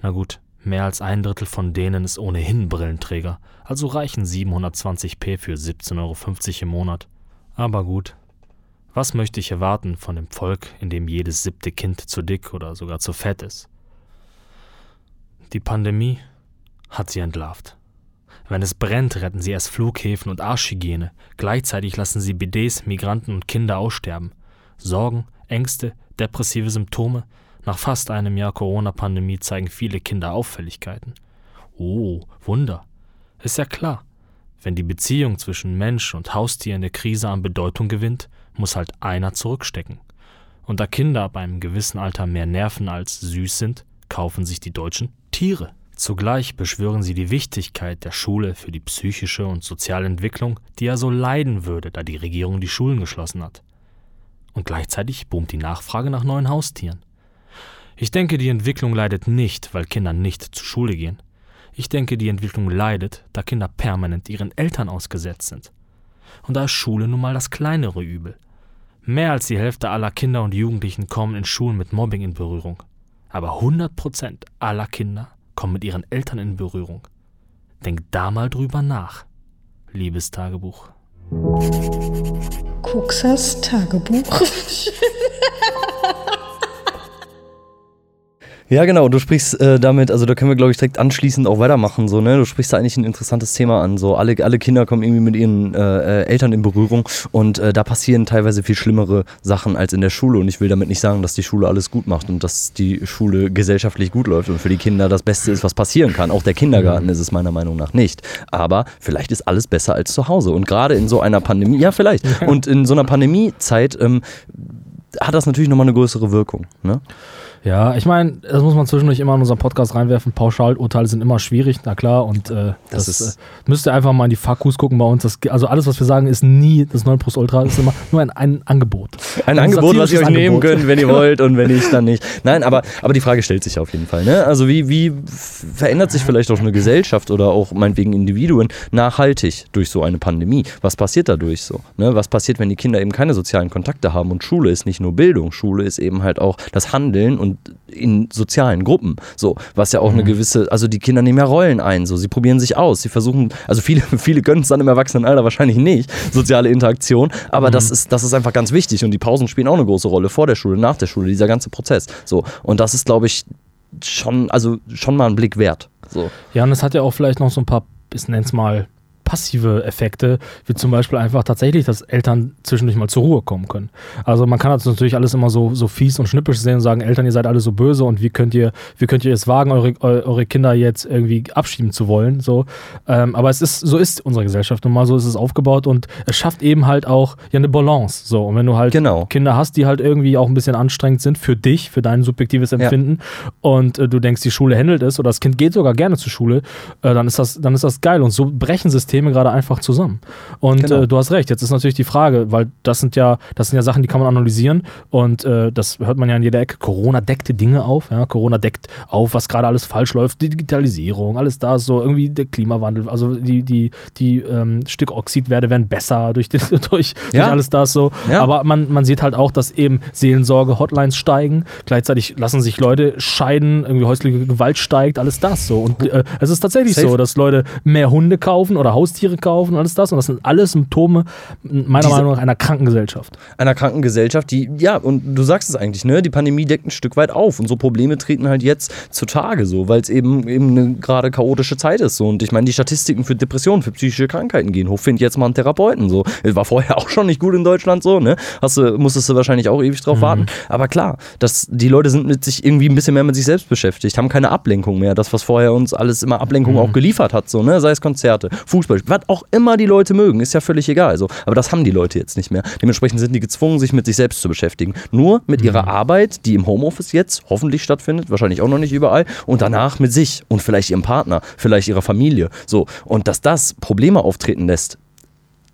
[SPEAKER 2] Na gut, mehr als ein Drittel von denen ist ohnehin Brillenträger, also reichen 720p für 17,50 Euro im Monat. Aber gut, was möchte ich erwarten von dem Volk, in dem jedes siebte Kind zu dick oder sogar zu fett ist? Die Pandemie hat sie entlarvt. Wenn es brennt, retten sie erst Flughäfen und Arschhygiene. Gleichzeitig lassen sie BDs, Migranten und Kinder aussterben. Sorgen, Ängste, depressive Symptome. Nach fast einem Jahr Corona-Pandemie zeigen viele Kinder Auffälligkeiten. Oh, Wunder. Ist ja klar. Wenn die Beziehung zwischen Mensch und Haustier in der Krise an Bedeutung gewinnt, muss halt einer zurückstecken. Und da Kinder ab einem gewissen Alter mehr nerven als süß sind, kaufen sich die Deutschen Tiere. Zugleich beschwören sie die Wichtigkeit der Schule für die psychische und soziale Entwicklung, die ja so leiden würde, da die Regierung die Schulen geschlossen hat. Und gleichzeitig boomt die Nachfrage nach neuen Haustieren. Ich denke, die Entwicklung leidet nicht, weil Kinder nicht zur Schule gehen. Ich denke, die Entwicklung leidet, da Kinder permanent ihren Eltern ausgesetzt sind. Und da ist Schule nun mal das kleinere Übel. Mehr als die Hälfte aller Kinder und Jugendlichen kommen in Schulen mit Mobbing in Berührung. Aber 100% aller Kinder kommen mit ihren Eltern in Berührung. Denk da mal drüber nach, liebes Tagebuch.
[SPEAKER 5] Kuxas Tagebuch.
[SPEAKER 1] Ja, genau, du sprichst äh, damit, also da können wir, glaube ich, direkt anschließend auch weitermachen, so, ne? Du sprichst da eigentlich ein interessantes Thema an. So, alle, alle Kinder kommen irgendwie mit ihren äh, äh, Eltern in Berührung und äh, da passieren teilweise viel schlimmere Sachen als in der Schule. Und ich will damit nicht sagen, dass die Schule alles gut macht und dass die Schule gesellschaftlich gut läuft und für die Kinder das Beste ist, was passieren kann. Auch der Kindergarten ist es meiner Meinung nach nicht. Aber vielleicht ist alles besser als zu Hause. Und gerade in so einer Pandemie, ja, vielleicht. Und in so einer Pandemiezeit ähm, hat das natürlich nochmal eine größere Wirkung. Ne?
[SPEAKER 2] Ja, ich meine, das muss man zwischendurch immer in unseren Podcast reinwerfen. Pauschalurteile sind immer schwierig, na klar. Und äh,
[SPEAKER 1] Das
[SPEAKER 2] das,
[SPEAKER 1] ist-
[SPEAKER 2] äh, müsst ihr einfach mal in die Fakus gucken bei uns. Das, also alles, was wir sagen, ist nie das 9 Plus Ultra, ist immer nur ein, ein Angebot.
[SPEAKER 1] Ein
[SPEAKER 2] Ein
[SPEAKER 1] Angebot, was ihr euch
[SPEAKER 2] satirisches
[SPEAKER 1] nehmen
[SPEAKER 2] Angebot.
[SPEAKER 1] könnt, wenn ihr wollt und wenn nicht, dann nicht. Nein, aber, aber die Frage stellt sich auf jeden Fall. Ne? Also wie, wie verändert sich vielleicht auch eine Gesellschaft oder auch meinetwegen Individuen nachhaltig durch so eine Pandemie? Was passiert dadurch so? Ne? Was passiert, wenn die Kinder eben keine sozialen Kontakte haben? Und Schule ist nicht nur Bildung, Schule ist eben halt auch das Handeln und in sozialen Gruppen. So, was ja auch eine gewisse, also die Kinder nehmen ja Rollen ein, so, sie probieren sich aus, sie versuchen, also viele, viele können es dann im Erwachsenenalter wahrscheinlich nicht, soziale Interaktion, aber das ist, das ist einfach ganz wichtig und die Pausen spielen auch eine große Rolle vor der Schule, nach der Schule, dieser ganze Prozess. So, und das ist, glaube ich, schon, also schon mal ein Blick wert. So.
[SPEAKER 2] Ja, und es hat ja auch vielleicht noch so ein paar, ich nenne es mal, passive Effekte, wie zum Beispiel einfach tatsächlich, dass Eltern zwischendurch mal zur Ruhe kommen können. Also man kann das natürlich alles immer so, so fies und schnippisch sehen und sagen, Eltern, ihr seid alle so böse und wie könnt ihr, wie könnt ihr es wagen, eure, eu- eure Kinder jetzt irgendwie abschieben zu wollen. So. Ähm, aber es ist, so ist unsere Gesellschaft nun mal, so ist es aufgebaut und es schafft eben halt auch ja eine Balance. So. Und wenn du halt
[SPEAKER 1] Genau.
[SPEAKER 2] Kinder hast, die halt irgendwie auch ein bisschen anstrengend sind für dich, für dein subjektives Empfinden und äh, du denkst, die Schule handelt es oder das Kind geht sogar gerne zur Schule, äh, dann, ist das, dann ist das geil. Und so brechen Systeme gerade einfach zusammen. Und
[SPEAKER 1] Genau.
[SPEAKER 2] äh, du hast recht, jetzt ist natürlich die Frage, weil das sind ja, das sind ja Sachen, die kann man analysieren und äh, das hört man ja in jeder Ecke. Corona deckte Dinge auf, ja? Corona deckt auf, was gerade alles falsch läuft, die Digitalisierung, alles da, so irgendwie der Klimawandel, also die, die, die ähm, Stickoxidwerte werden besser durch, den, durch,
[SPEAKER 1] Ja.
[SPEAKER 2] durch alles das so.
[SPEAKER 1] Ja.
[SPEAKER 2] Aber man, man sieht halt auch, dass eben Seelensorge-Hotlines steigen. Gleichzeitig lassen sich Leute scheiden, irgendwie häusliche Gewalt steigt, alles das so. Und äh, es ist tatsächlich
[SPEAKER 1] Safe.
[SPEAKER 2] so, dass Leute mehr Hunde kaufen oder Haustiere kaufen und alles das. Und das sind alles Symptome, meiner
[SPEAKER 1] Diese-
[SPEAKER 2] Meinung nach, einer kranken Gesellschaft.
[SPEAKER 1] einer kranken Gesellschaft, die, ja, und du sagst es eigentlich, ne, die Pandemie deckt ein Stück weit auf. Und so Probleme treten halt jetzt zutage, so, weil es eben, eben eine gerade chaotische Zeit ist, so. Und ich meine, die Statistiken für Depressionen, für psychische Krankheiten gehen hoch, find jetzt mal einen Therapeuten, so. War vorher auch schon nicht gut in Deutschland, so, ne, hast du, musstest du wahrscheinlich auch ewig drauf warten, aber klar, dass die Leute sind mit sich irgendwie ein bisschen mehr mit sich selbst beschäftigt, haben keine Ablenkung mehr, das, was vorher uns alles immer Ablenkung auch geliefert hat, so, ne, sei es Konzerte, Fußball, was auch immer die Leute mögen, ist ja völlig egal, so. Aber das haben die Leute jetzt nicht mehr. Dementsprechend sind die gezwungen, sich mit sich selbst zu beschäftigen. Nur mit ihrer Arbeit, die im Homeoffice jetzt hoffentlich stattfindet, wahrscheinlich auch noch nicht überall, und danach mit sich und vielleicht ihrem Partner, vielleicht ihrer Familie. So. Und dass das Probleme auftreten lässt,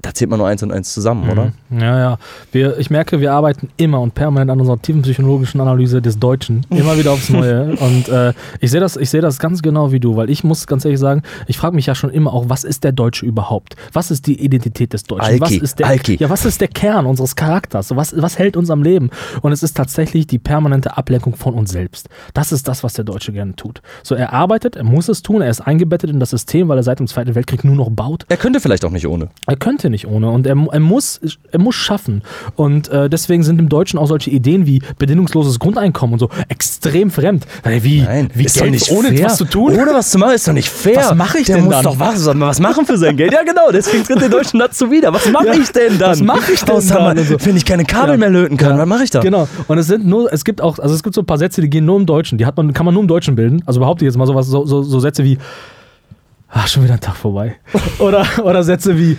[SPEAKER 1] da zählt man nur eins und eins zusammen, oder?
[SPEAKER 2] Ja, ja. Wir, ich merke, wir arbeiten immer und permanent an unserer tiefen psychologischen Analyse des Deutschen. Immer wieder aufs Neue. und äh, ich sehe das, ich sehe das ganz genau wie du, weil ich muss ganz ehrlich sagen, ich frage mich ja schon immer auch, was ist der Deutsche überhaupt? Was ist die Identität des Deutschen? was
[SPEAKER 1] Alki,
[SPEAKER 2] ist der,
[SPEAKER 1] Alki.
[SPEAKER 2] ja, was ist der Kern unseres Charakters? Was, was hält uns am Leben? Und es ist tatsächlich die permanente Ablenkung von uns selbst. Das ist das, was der Deutsche gerne tut. So, er arbeitet, er muss es tun, er ist eingebettet in das System, weil er seit dem Zweiten Weltkrieg nur noch baut.
[SPEAKER 1] Er könnte vielleicht auch nicht ohne.
[SPEAKER 2] Er könnte nicht ohne und er, er, muss, er muss schaffen. Und äh, deswegen sind im Deutschen auch solche Ideen wie bedingungsloses Grundeinkommen und so extrem fremd. Wie, wie
[SPEAKER 1] ist
[SPEAKER 2] Geld
[SPEAKER 1] nicht
[SPEAKER 2] ohne
[SPEAKER 1] fair.
[SPEAKER 2] was zu tun?
[SPEAKER 1] Ohne was zu machen, ist doch nicht fair.
[SPEAKER 2] Was mache ich
[SPEAKER 1] Der
[SPEAKER 2] denn
[SPEAKER 1] muss
[SPEAKER 2] dann?
[SPEAKER 1] doch was, was machen für sein Geld. Ja, genau, deswegen tritt der Deutschen dazu wieder. Was mache
[SPEAKER 2] Ja,
[SPEAKER 1] ich denn dann?
[SPEAKER 2] was mache ich denn
[SPEAKER 1] Außer
[SPEAKER 2] dann? so.
[SPEAKER 1] Wenn ich keine Kabel
[SPEAKER 2] Ja.
[SPEAKER 1] mehr löten kann,
[SPEAKER 2] Ja.
[SPEAKER 1] was mache ich da?
[SPEAKER 2] Genau. Und es sind nur, es gibt auch, also es gibt so ein paar Sätze, die gehen nur im Deutschen. Die hat man, kann man nur im Deutschen bilden. Also behaupte ich jetzt mal sowas, so, so, so Sätze wie, ach, schon wieder ein Tag vorbei. oder, oder Sätze wie,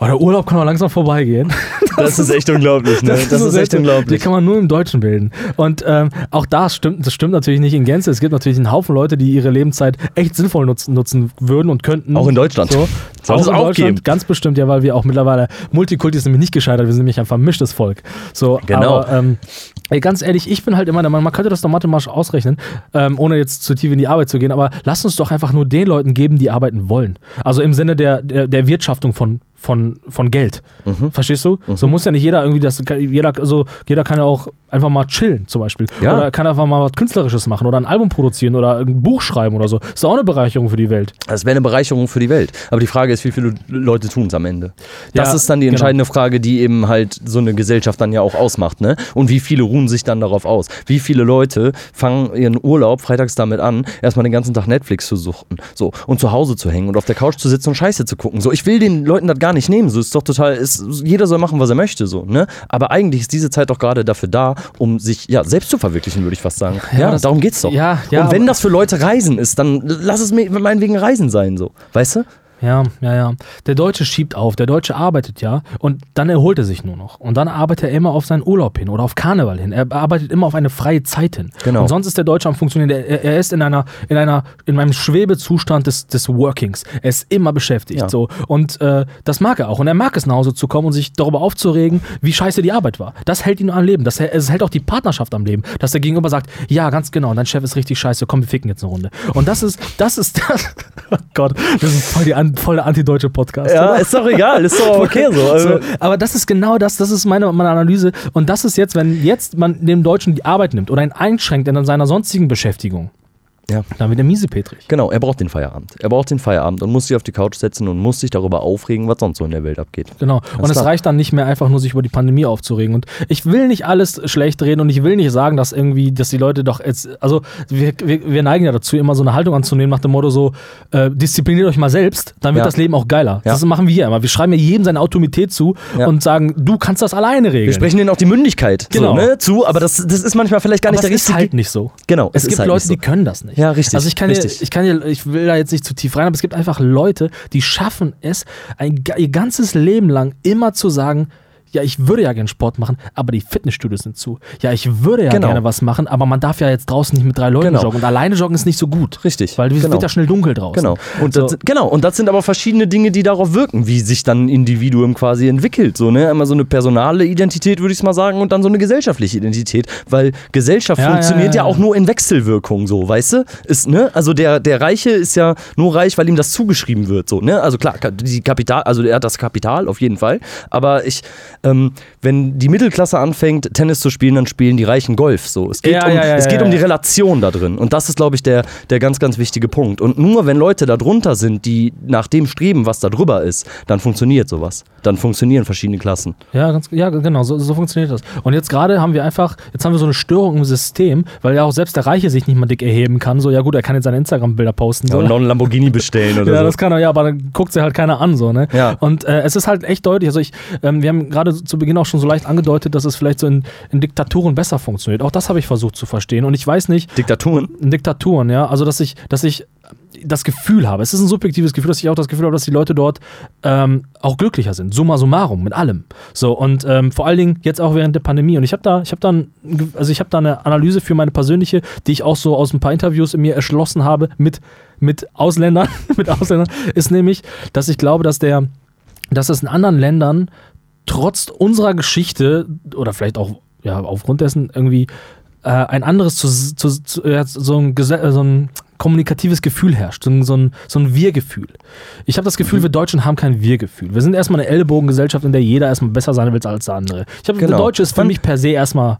[SPEAKER 2] oh, der Urlaub kann auch langsam vorbeigehen.
[SPEAKER 1] Das ist echt unglaublich, ne? Das,
[SPEAKER 2] so
[SPEAKER 1] ist echt
[SPEAKER 2] Sätze, Die
[SPEAKER 1] unglaublich.
[SPEAKER 2] kann man nur im Deutschen bilden. Und ähm, auch das stimmt, das stimmt natürlich nicht in Gänze. Es gibt natürlich einen Haufen Leute, die ihre Lebenszeit echt sinnvoll nutzen, nutzen würden und könnten.
[SPEAKER 1] Auch in Deutschland.
[SPEAKER 2] So.
[SPEAKER 1] Soll
[SPEAKER 2] auch
[SPEAKER 1] es
[SPEAKER 2] in
[SPEAKER 1] auch
[SPEAKER 2] Deutschland,
[SPEAKER 1] geben.
[SPEAKER 2] ganz bestimmt, ja, weil wir auch mittlerweile, Multikulti ist nämlich nicht gescheitert, wir sind nämlich ein vermischtes Volk. So,
[SPEAKER 1] Genau.
[SPEAKER 2] Aber, ähm, ey, ganz ehrlich, ich bin halt immer der Meinung, man könnte das doch mathematisch ausrechnen, ähm, ohne jetzt zu tief in die Arbeit zu gehen, aber lass uns doch einfach nur den Leuten geben, die arbeiten wollen. Also im Sinne der, der, der Wirtschaftung von von, von Geld. Verstehst du? So muss ja nicht jeder irgendwie das, jeder, also jeder kann ja auch einfach mal chillen zum Beispiel.
[SPEAKER 1] Ja.
[SPEAKER 2] Oder kann einfach mal was Künstlerisches machen oder ein Album produzieren oder ein Buch schreiben oder so. Ist auch eine Bereicherung für die Welt.
[SPEAKER 1] Das wäre eine Bereicherung für die Welt. Aber die Frage ist, wie viele Leute tun es am Ende? Das
[SPEAKER 2] Ja,
[SPEAKER 1] ist dann die
[SPEAKER 2] genau.
[SPEAKER 1] entscheidende Frage, die eben halt so eine Gesellschaft dann ja auch ausmacht. Ne? Und wie viele ruhen sich dann darauf aus? Wie viele Leute fangen ihren Urlaub freitags damit an, erstmal den ganzen Tag Netflix zu suchten so, und zu Hause zu hängen und auf der Couch zu sitzen und Scheiße zu gucken. So, ich will den Leuten das gar nicht nehmen. So ist doch total, ist, jeder soll machen, was er möchte. So, ne? Aber eigentlich ist diese Zeit doch gerade dafür da, um sich ja, selbst zu verwirklichen, würde ich fast sagen. Ja,
[SPEAKER 2] das-
[SPEAKER 1] darum geht's doch.
[SPEAKER 2] Ja, ja,
[SPEAKER 1] und wenn das für Leute Reisen ist, dann lass es mir meinetwegen Reisen sein. So. Weißt du?
[SPEAKER 2] Ja, ja, ja. Der Deutsche schiebt auf, der Deutsche arbeitet ja und dann erholt er sich nur noch. Und dann arbeitet er immer auf seinen Urlaub hin oder auf Karneval hin. Er arbeitet immer auf eine freie Zeit hin.
[SPEAKER 1] Genau.
[SPEAKER 2] Und sonst ist der Deutsche am Funktionieren. Er, er ist in einer, in einer, in einem Schwebezustand des, des Workings. Er ist immer beschäftigt.
[SPEAKER 1] Ja.
[SPEAKER 2] So. Und äh, das mag er auch. Und er mag es nach Hause zu kommen und sich darüber aufzuregen, wie scheiße die Arbeit war. Das hält ihn am Leben. Das, hält- es hält auch die Partnerschaft am Leben. Dass der Gegenüber sagt, ja, ganz genau, dein Chef ist richtig scheiße, komm, wir ficken jetzt eine Runde. Und das ist, das ist das. Oh Gott, das ist voll, die, an- voll der antideutsche Podcast. oder?
[SPEAKER 1] ist doch egal, ist doch okay so. Also,
[SPEAKER 2] So, aber das ist genau das, das ist meine, meine Analyse. Und das ist jetzt, wenn jetzt man dem Deutschen die Arbeit nimmt oder ihn einschränkt in seiner sonstigen Beschäftigung,
[SPEAKER 1] Ja.
[SPEAKER 2] dann wird er miesepetrig.
[SPEAKER 1] Genau, er braucht den Feierabend. Er braucht den Feierabend und muss sich auf die Couch setzen und muss sich darüber aufregen, was sonst so in der Welt abgeht.
[SPEAKER 2] Genau. Und es reicht dann nicht mehr einfach nur, sich über die Pandemie aufzuregen. Und ich will nicht alles schlecht reden und ich will nicht sagen, dass irgendwie, dass die Leute doch jetzt, also wir, wir, wir neigen ja dazu, immer so eine Haltung anzunehmen nach dem Motto so, äh, diszipliniert euch mal selbst, dann wird
[SPEAKER 1] Ja.
[SPEAKER 2] das Leben auch geiler.
[SPEAKER 1] Ja.
[SPEAKER 2] Das machen wir ja immer. Wir schreiben ja jedem seine Autorität zu
[SPEAKER 1] Ja.
[SPEAKER 2] und sagen, du kannst das alleine regeln.
[SPEAKER 1] Wir sprechen denen auch die Mündigkeit
[SPEAKER 2] Genau.
[SPEAKER 1] so, ne, zu, aber das, das ist manchmal vielleicht gar
[SPEAKER 2] Aber
[SPEAKER 1] nicht
[SPEAKER 2] es
[SPEAKER 1] der
[SPEAKER 2] ist
[SPEAKER 1] richtige.
[SPEAKER 2] halt nicht so.
[SPEAKER 1] Genau,
[SPEAKER 2] Es,
[SPEAKER 1] es ist
[SPEAKER 2] gibt
[SPEAKER 1] halt
[SPEAKER 2] Leute,
[SPEAKER 1] so.
[SPEAKER 2] die können das nicht.
[SPEAKER 1] Ja, richtig,
[SPEAKER 2] Also ich kann,
[SPEAKER 1] richtig.
[SPEAKER 2] ich kann dir, ich will da jetzt nicht zu tief rein, aber es gibt einfach Leute, die schaffen es, ein, ihr ganzes Leben lang immer zu sagen, ja, ich würde ja gerne Sport machen, aber die Fitnessstudios sind zu. Ja, ich würde ja
[SPEAKER 1] Genau.
[SPEAKER 2] gerne was machen, aber man darf ja jetzt draußen nicht mit drei Leuten
[SPEAKER 1] Genau.
[SPEAKER 2] joggen. Und alleine joggen ist nicht so gut.
[SPEAKER 1] Richtig,
[SPEAKER 2] Weil es
[SPEAKER 1] genau.
[SPEAKER 2] wird ja schnell dunkel draußen.
[SPEAKER 1] Genau. Und,
[SPEAKER 2] So.
[SPEAKER 1] das, sind- genau. und das sind aber verschiedene Dinge, die darauf wirken, wie sich dann ein Individuum quasi entwickelt. So, ne? Einmal so eine personale Identität, würde ich mal sagen, und dann so eine gesellschaftliche Identität. Weil Gesellschaft
[SPEAKER 2] Ja,
[SPEAKER 1] funktioniert
[SPEAKER 2] ja,
[SPEAKER 1] ja,
[SPEAKER 2] ja,
[SPEAKER 1] auch nur in Wechselwirkung, so, weißt du? Ist, ne? Also der, der Reiche ist ja nur reich, weil ihm das zugeschrieben wird. So, ne? Also klar, die Kapital, also er hat das Kapital auf jeden Fall. Aber ich, ähm, wenn die Mittelklasse anfängt, Tennis zu spielen, dann spielen die Reichen Golf. So. Es geht,
[SPEAKER 2] Ja,
[SPEAKER 1] um,
[SPEAKER 2] ja, ja,
[SPEAKER 1] es geht
[SPEAKER 2] ja,
[SPEAKER 1] um die
[SPEAKER 2] ja.
[SPEAKER 1] Relation da drin. Und das ist, glaube ich, der, der ganz, ganz wichtige Punkt. Und nur wenn Leute da drunter sind, die nach dem streben, was da drüber ist, dann funktioniert sowas. Dann funktionieren verschiedene Klassen.
[SPEAKER 2] Ja, ganz, ja genau, so, so funktioniert das. Und jetzt gerade haben wir einfach, jetzt haben wir so eine Störung im System, weil ja auch selbst der Reiche sich nicht mal dick erheben kann. So, ja gut, er kann jetzt seine Instagram-Bilder posten. So.
[SPEAKER 1] und noch einen Lamborghini bestellen oder
[SPEAKER 2] Ja,
[SPEAKER 1] so.
[SPEAKER 2] das kann er, ja, aber dann guckt sie halt keiner an, so, ne?
[SPEAKER 1] Ja.
[SPEAKER 2] Und äh, es ist halt echt deutlich, also ich, ähm, wir haben gerade zu Beginn auch schon so leicht angedeutet, dass es vielleicht so in, in Diktaturen besser funktioniert. Auch das habe ich versucht zu verstehen. Und ich weiß nicht,
[SPEAKER 1] Diktaturen.
[SPEAKER 2] in Diktaturen, ja, also dass ich, dass ich das Gefühl habe, es ist ein subjektives Gefühl, dass ich auch das Gefühl habe, dass die Leute dort ähm, auch glücklicher sind, summa summarum, mit allem. So, und ähm, vor allen Dingen jetzt auch während der Pandemie. Und ich habe da, ich habe da, ein Ge- also ich habe da eine Analyse für meine persönliche, die ich auch so aus ein paar Interviews in mir erschlossen habe mit, mit Ausländern, mit Ausländern, ist nämlich, dass ich glaube, dass der, dass es in anderen Ländern trotz unserer Geschichte oder vielleicht auch ja, aufgrund dessen irgendwie äh, ein anderes, zu, zu, zu, ja, so, ein, äh, so ein kommunikatives Gefühl herrscht, so ein, so ein, so ein Wir-Gefühl. Ich habe das Gefühl, wir Deutschen haben kein Wir-Gefühl. Wir sind erstmal eine Ellbogengesellschaft, in der jeder erstmal besser sein will als der andere. Ich habe,
[SPEAKER 1] Genau.
[SPEAKER 2] der Deutsche ist für mich per se erstmal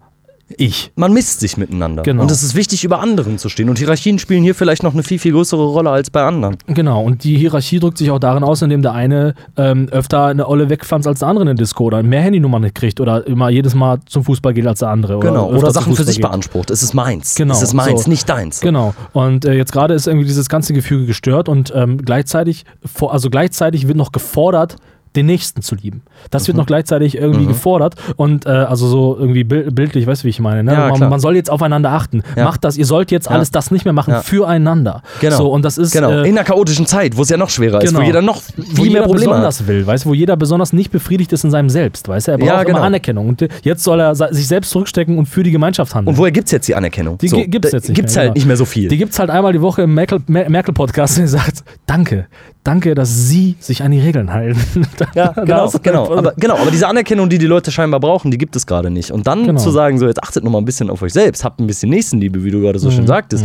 [SPEAKER 2] ich.
[SPEAKER 1] Man misst sich miteinander.
[SPEAKER 2] Genau.
[SPEAKER 1] Und es ist wichtig, über anderen zu stehen. Und Hierarchien spielen hier vielleicht noch eine viel, viel größere Rolle als bei anderen.
[SPEAKER 2] Genau, und die Hierarchie drückt sich auch darin aus, indem der eine ähm, öfter eine Olle wegpflanzt als der andere in der Disco oder mehr Handynummern kriegt oder immer jedes Mal zum Fußball geht als der andere.
[SPEAKER 1] Genau.
[SPEAKER 2] öfter
[SPEAKER 1] Oder Sachen für sich
[SPEAKER 2] geht.
[SPEAKER 1] beansprucht. Es ist meins.
[SPEAKER 2] Genau,
[SPEAKER 1] Es ist meins,
[SPEAKER 2] so.
[SPEAKER 1] nicht deins.
[SPEAKER 2] Genau. Und äh, jetzt gerade ist irgendwie dieses ganze Gefüge gestört und ähm, gleichzeitig, also gleichzeitig wird noch gefordert, den Nächsten zu lieben. Das
[SPEAKER 1] Mhm.
[SPEAKER 2] wird noch gleichzeitig irgendwie gefordert und äh, also so irgendwie bil- bildlich, weißt du, wie ich meine? Ne?
[SPEAKER 1] Ja,
[SPEAKER 2] man, man soll jetzt aufeinander achten.
[SPEAKER 1] Ja.
[SPEAKER 2] Macht das, ihr sollt jetzt
[SPEAKER 1] Ja.
[SPEAKER 2] alles das nicht mehr machen füreinander.
[SPEAKER 1] Genau.
[SPEAKER 2] So, und das ist
[SPEAKER 1] Genau.
[SPEAKER 2] äh,
[SPEAKER 1] In einer chaotischen Zeit, wo es ja noch schwerer ist,
[SPEAKER 2] Genau.
[SPEAKER 1] wo jeder noch
[SPEAKER 2] wo
[SPEAKER 1] viel mehr
[SPEAKER 2] jeder
[SPEAKER 1] Probleme hat.
[SPEAKER 2] besonders will, weißt du, wo jeder besonders nicht befriedigt ist in seinem Selbst, weißt du, er braucht
[SPEAKER 1] genau.
[SPEAKER 2] immer Anerkennung und jetzt soll er sich selbst zurückstecken und für die Gemeinschaft handeln.
[SPEAKER 1] Und woher gibt es jetzt die Anerkennung?
[SPEAKER 2] Die gi- gibt's jetzt nicht
[SPEAKER 1] Gibt es
[SPEAKER 2] mehr,
[SPEAKER 1] halt
[SPEAKER 2] genau.
[SPEAKER 1] nicht mehr so viel.
[SPEAKER 2] Die gibt es halt einmal die Woche im Merkel- Mer- Merkel-Podcast und die sagt, danke, danke, dass Sie sich an die Regeln halten.
[SPEAKER 1] Ja, genau, genau. Aber, genau. Aber diese Anerkennung, die die Leute scheinbar brauchen, die gibt es gerade nicht. Und dann
[SPEAKER 2] Genau.
[SPEAKER 1] zu sagen, so jetzt achtet noch mal ein bisschen auf euch selbst, habt ein bisschen Nächstenliebe, wie du gerade so schön sagtest.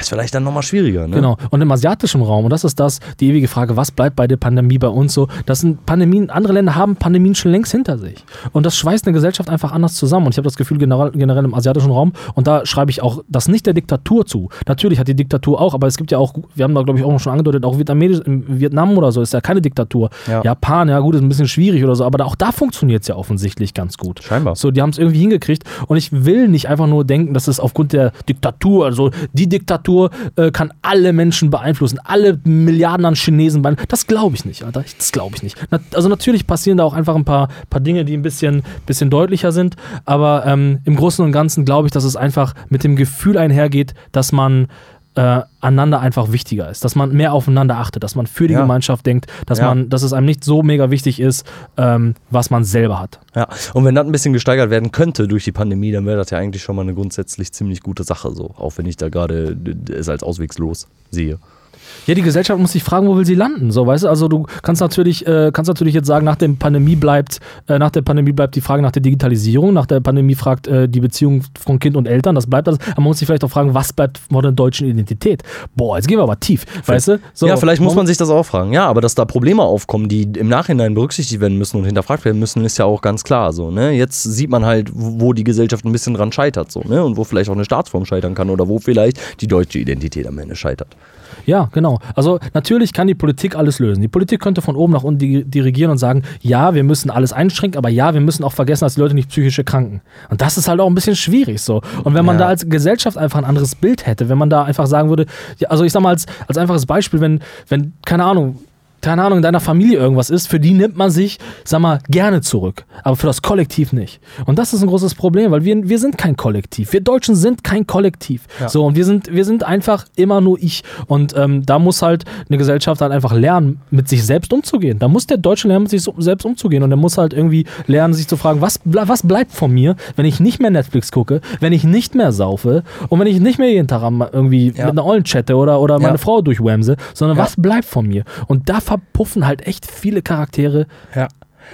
[SPEAKER 1] Ist vielleicht dann nochmal schwieriger. Ne?
[SPEAKER 2] Genau. Und im asiatischen Raum, und das ist das, die ewige Frage, was bleibt bei der Pandemie bei uns so? Das sind Pandemien, andere Länder haben Pandemien schon längst hinter sich. Und das schweißt eine Gesellschaft einfach anders zusammen. Und ich habe das Gefühl, generell, generell im asiatischen Raum, und da schreibe ich auch das nicht der Diktatur zu. Natürlich hat die Diktatur auch, aber es gibt ja auch, wir haben da, glaube ich, auch schon angedeutet, auch Vietnamesisch, im Vietnam oder so ist ja keine Diktatur.
[SPEAKER 1] Ja.
[SPEAKER 2] Japan, ja gut, ist ein bisschen schwierig oder so, aber auch da funktioniert es ja offensichtlich ganz gut.
[SPEAKER 1] Scheinbar.
[SPEAKER 2] So, die haben es irgendwie hingekriegt. Und ich will nicht einfach nur denken, dass es aufgrund der Diktatur, also die Diktatur äh, kann alle Menschen beeinflussen, alle Milliarden an Chinesen beeinflussen. Das glaube ich nicht, Alter. Das glaube ich nicht. Na, also natürlich passieren da auch einfach ein paar, paar Dinge, die ein bisschen, bisschen deutlicher sind. Aber ähm, im Großen und Ganzen glaube ich, dass es einfach mit dem Gefühl einhergeht, dass man äh, einander einfach wichtiger ist, dass man mehr aufeinander achtet, dass man für die
[SPEAKER 1] Ja.
[SPEAKER 2] Gemeinschaft denkt, dass
[SPEAKER 1] Ja.
[SPEAKER 2] man, dass es einem nicht so mega wichtig ist, ähm, was man selber hat.
[SPEAKER 1] Ja, und wenn das ein bisschen gesteigert werden könnte durch die Pandemie, dann wäre das ja eigentlich schon mal eine grundsätzlich ziemlich gute Sache, so. Auch wenn ich da gerade es als auswegslos sehe.
[SPEAKER 2] Ja, die Gesellschaft muss sich fragen, wo will sie landen, so, weißt du? Also du kannst natürlich, äh, kannst natürlich jetzt sagen, nach der Pandemie bleibt, äh, nach der Pandemie bleibt die Frage nach der Digitalisierung, nach der Pandemie fragt äh, die Beziehung von Kind und Eltern, das bleibt alles. Aber man muss sich vielleicht auch fragen, was bleibt von der deutschen Identität? Boah, jetzt gehen wir aber tief, weißt du? So,
[SPEAKER 1] ja, vielleicht muss man sich das auch fragen. Ja, aber dass da Probleme aufkommen, die im Nachhinein berücksichtigt werden müssen und hinterfragt werden müssen, ist ja auch ganz klar so. Ne? Jetzt sieht man halt, wo die Gesellschaft ein bisschen dran scheitert so, ne? Und wo vielleicht auch eine Staatsform scheitern kann oder wo vielleicht die deutsche Identität am Ende scheitert.
[SPEAKER 2] Ja, genau. Also natürlich kann die Politik alles lösen. Die Politik könnte von oben nach unten di- dirigieren und sagen, ja, wir müssen alles einschränken, aber ja, wir müssen auch vergessen, dass die Leute nicht psychisch erkranken. Und das ist halt auch ein bisschen schwierig so. Und wenn man
[SPEAKER 1] Ja.
[SPEAKER 2] da als Gesellschaft einfach ein anderes Bild hätte, wenn man da einfach sagen würde, ja, also ich sag mal als, als einfaches Beispiel, wenn, wenn, keine Ahnung, keine Ahnung, in deiner Familie irgendwas ist, für die nimmt man sich, sag mal, gerne zurück. Aber für das Kollektiv nicht. Und das ist ein großes Problem, weil wir, wir sind kein Kollektiv. Wir Deutschen sind kein Kollektiv. So, und wir sind, wir sind einfach immer nur ich. Und ähm, da muss halt eine Gesellschaft halt einfach lernen, mit sich selbst umzugehen. Da muss der Deutsche lernen, mit sich selbst umzugehen. Und der muss halt irgendwie lernen, sich zu fragen, was, was bleibt von mir, wenn ich nicht mehr Netflix gucke, wenn ich nicht mehr saufe und wenn ich nicht mehr jeden Tag irgendwie
[SPEAKER 1] Ja.
[SPEAKER 2] mit einer Ollen chatte oder, oder meine
[SPEAKER 1] Ja.
[SPEAKER 2] Frau durchwämse, sondern
[SPEAKER 1] Ja.
[SPEAKER 2] was bleibt von mir? Und da verpuffen halt echt viele Charaktere.
[SPEAKER 1] Ja.